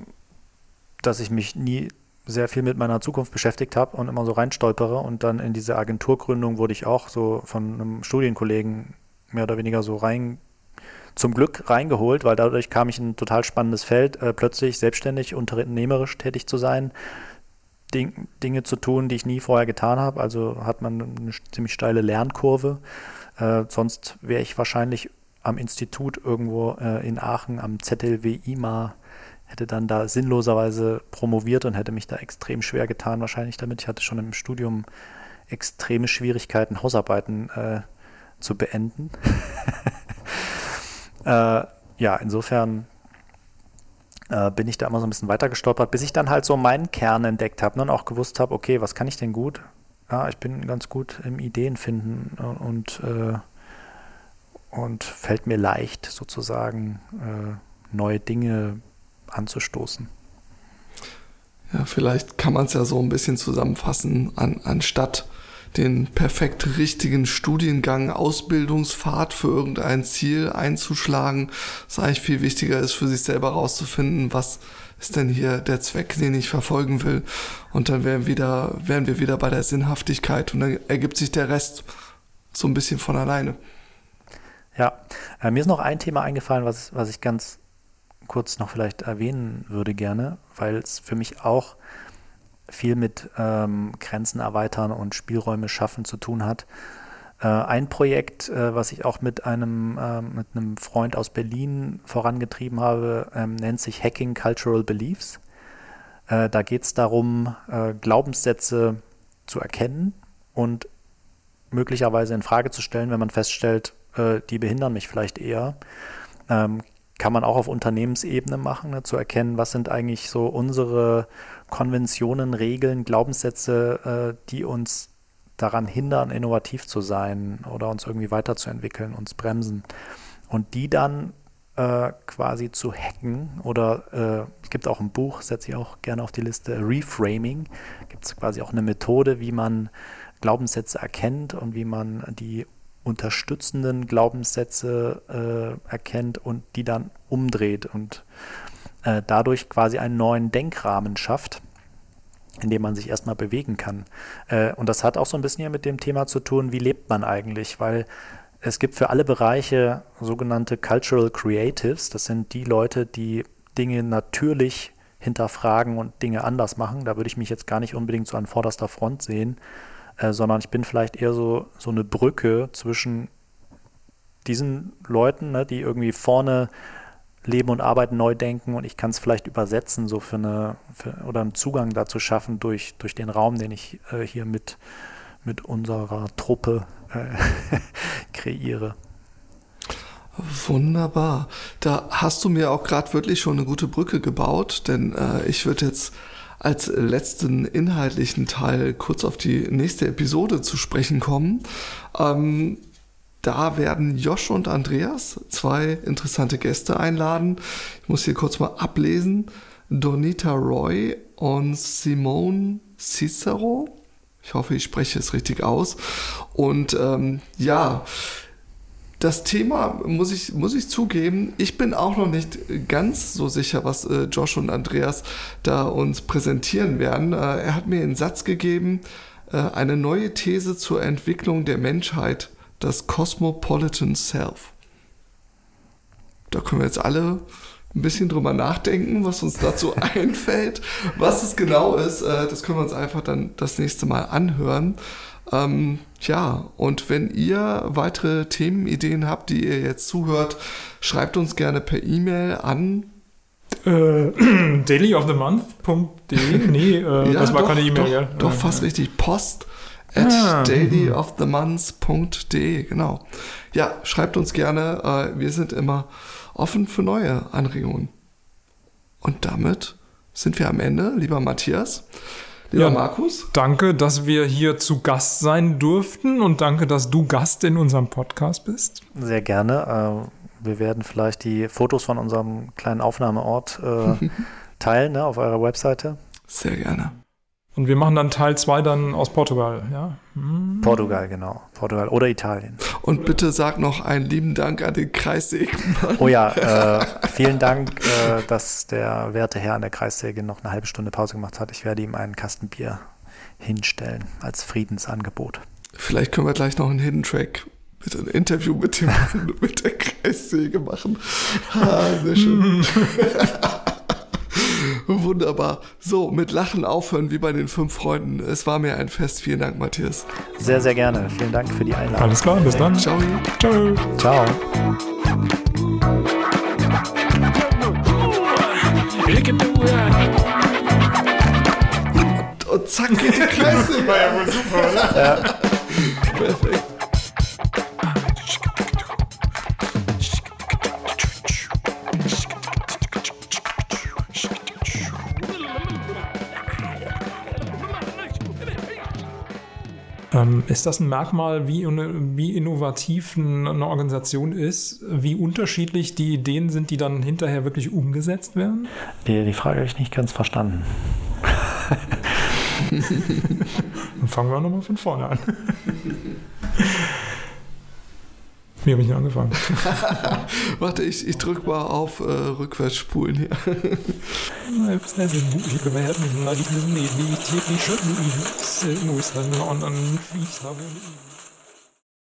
dass ich mich nie sehr viel mit meiner Zukunft beschäftigt habe und immer so reinstolpere. Und dann in diese Agenturgründung wurde ich auch so von einem Studienkollegen mehr oder weniger so rein, zum Glück reingeholt, weil dadurch kam ich in ein total spannendes Feld, äh, plötzlich selbstständig, unternehmerisch tätig zu sein, Ding, Dinge zu tun, die ich nie vorher getan habe. Also hat man eine ziemlich steile Lernkurve. Äh, sonst wäre ich wahrscheinlich am Institut irgendwo äh, in Aachen am ZLW IMA, hätte dann da sinnloserweise promoviert und hätte mich da extrem schwer getan, wahrscheinlich damit. Ich hatte schon im Studium extreme Schwierigkeiten, Hausarbeiten äh, zu beenden. äh, ja, insofern äh, bin ich da immer so ein bisschen weiter gestolpert, bis ich dann halt so meinen Kern entdeckt habe ne, und auch gewusst habe, okay, was kann ich denn gut? Ja, ich bin ganz gut im Ideen finden und äh, und fällt mir leicht, sozusagen äh, neue Dinge anzustoßen. Ja, vielleicht kann man es ja so ein bisschen zusammenfassen, an, anstatt den perfekt richtigen Studiengang, Ausbildungspfad für irgendein Ziel einzuschlagen, ist eigentlich viel wichtiger ist, für sich selber herauszufinden, was ist denn hier der Zweck, den ich verfolgen will. Und dann wären, wieder, wären wir wieder bei der Sinnhaftigkeit und dann ergibt sich der Rest so ein bisschen von alleine. Ja, äh, mir ist noch ein Thema eingefallen, was, was ich ganz kurz noch vielleicht erwähnen würde gerne, weil es für mich auch viel mit ähm, Grenzen erweitern und Spielräume schaffen zu tun hat. Äh, ein Projekt, äh, was ich auch mit einem, äh, mit einem Freund aus Berlin vorangetrieben habe, ähm, nennt sich Hacking Cultural Beliefs. Äh, da geht es darum, äh, Glaubenssätze zu erkennen und möglicherweise in Frage zu stellen, wenn man feststellt, äh, die behindern mich vielleicht eher. Ähm, kann man auch auf Unternehmensebene machen, ne, zu erkennen, was sind eigentlich so unsere Konventionen, Regeln, Glaubenssätze, äh, die uns daran hindern, innovativ zu sein oder uns irgendwie weiterzuentwickeln, uns bremsen. Und die dann äh, quasi zu hacken oder äh, es gibt auch ein Buch, setze ich auch gerne auf die Liste, Reframing. Gibt es quasi auch eine Methode, wie man Glaubenssätze erkennt und wie man die unterstützenden Glaubenssätze äh, erkennt und die dann umdreht und äh, dadurch quasi einen neuen Denkrahmen schafft, in dem man sich erstmal bewegen kann. Äh, und das hat auch so ein bisschen mit dem Thema zu tun, wie lebt man eigentlich, weil es gibt für alle Bereiche sogenannte Cultural Creatives. Das sind die Leute, die Dinge natürlich hinterfragen und Dinge anders machen. Da würde ich mich jetzt gar nicht unbedingt so an vorderster Front sehen, äh, sondern ich bin vielleicht eher so, so eine Brücke zwischen diesen Leuten, ne, die irgendwie vorne leben und arbeiten, neu denken und ich kann es vielleicht übersetzen, so für eine, für, oder einen Zugang dazu schaffen durch, durch den Raum, den ich äh, hier mit, mit unserer Truppe äh, kreiere. Wunderbar. Da hast du mir auch gerade wirklich schon eine gute Brücke gebaut, denn äh, ich würde jetzt als letzten inhaltlichen Teil kurz auf die nächste Episode zu sprechen kommen. Ähm, da werden Josh und Andreas zwei interessante Gäste einladen. Ich muss hier kurz mal ablesen. Donita Roy und Simone Cicero. Ich hoffe, ich spreche es richtig aus. Und ähm, ja, das Thema muss ich, muss ich zugeben, ich bin auch noch nicht ganz so sicher, was äh, Josh und Andreas da uns präsentieren werden. Äh, er hat mir einen Satz gegeben, äh, eine neue These zur Entwicklung der Menschheit, das Cosmopolitan Self. Da können wir jetzt alle ein bisschen drüber nachdenken, was uns dazu einfällt. Was es genau ist, äh, das können wir uns einfach dann das nächste Mal anhören. Ähm, ja, und wenn ihr weitere Themenideen habt, die ihr jetzt zuhört, schreibt uns gerne per E-Mail an. Äh, dailyofthemonth.de? Nee, äh, Ja, das war doch, keine E-Mail, Doch, gell? doch fast richtig. Post at Ah, dailyofthemonth.de, genau. Ja, schreibt uns gerne. Äh, wir sind immer offen für neue Anregungen. Und damit sind wir am Ende, lieber Matthias. Lieber Ja. Markus, Danke, dass wir hier zu Gast sein durften und danke, dass du Gast in unserem Podcast bist. Sehr gerne. Äh, wir werden vielleicht die Fotos von unserem kleinen Aufnahmeort äh, teilen ne, auf eurer Webseite. sehr gerne. Und wir machen dann Teil 2 dann aus Portugal, ja? Hm. Portugal, genau. Portugal oder Italien. Und bitte sag noch einen lieben Dank an den Kreissägenmann. Oh ja, äh, vielen Dank, äh, dass der werte Herr an der Kreissäge noch eine halbe Stunde Pause gemacht hat. Ich werde ihm einen Kasten Bier hinstellen als Friedensangebot. Vielleicht können wir gleich noch einen Hidden Track mit einem Interview mit dem Mann mit der Kreissäge machen. Ah, sehr schön. Wunderbar. So, mit Lachen aufhören wie bei den fünf Freunden. Es war mir ein Fest. Vielen Dank, Matthias. Sehr, sehr gerne. Vielen Dank für die Einladung. Alles klar, bis dann. Ciao. Ciao. Ciao. Und zack geht die Kreissäge. War ja wohl super, oder? Perfekt. Ähm, ist das ein Merkmal, wie, wie innovativ ein- eine Organisation ist, wie unterschiedlich die Ideen sind, die dann hinterher wirklich umgesetzt werden? Die, die Frage habe ich nicht ganz verstanden. Dann fangen wir nochmal von vorne an. Wie habe ich denn angefangen? Warte, ich, ich drück mal auf äh, Rückwärtsspulen hier.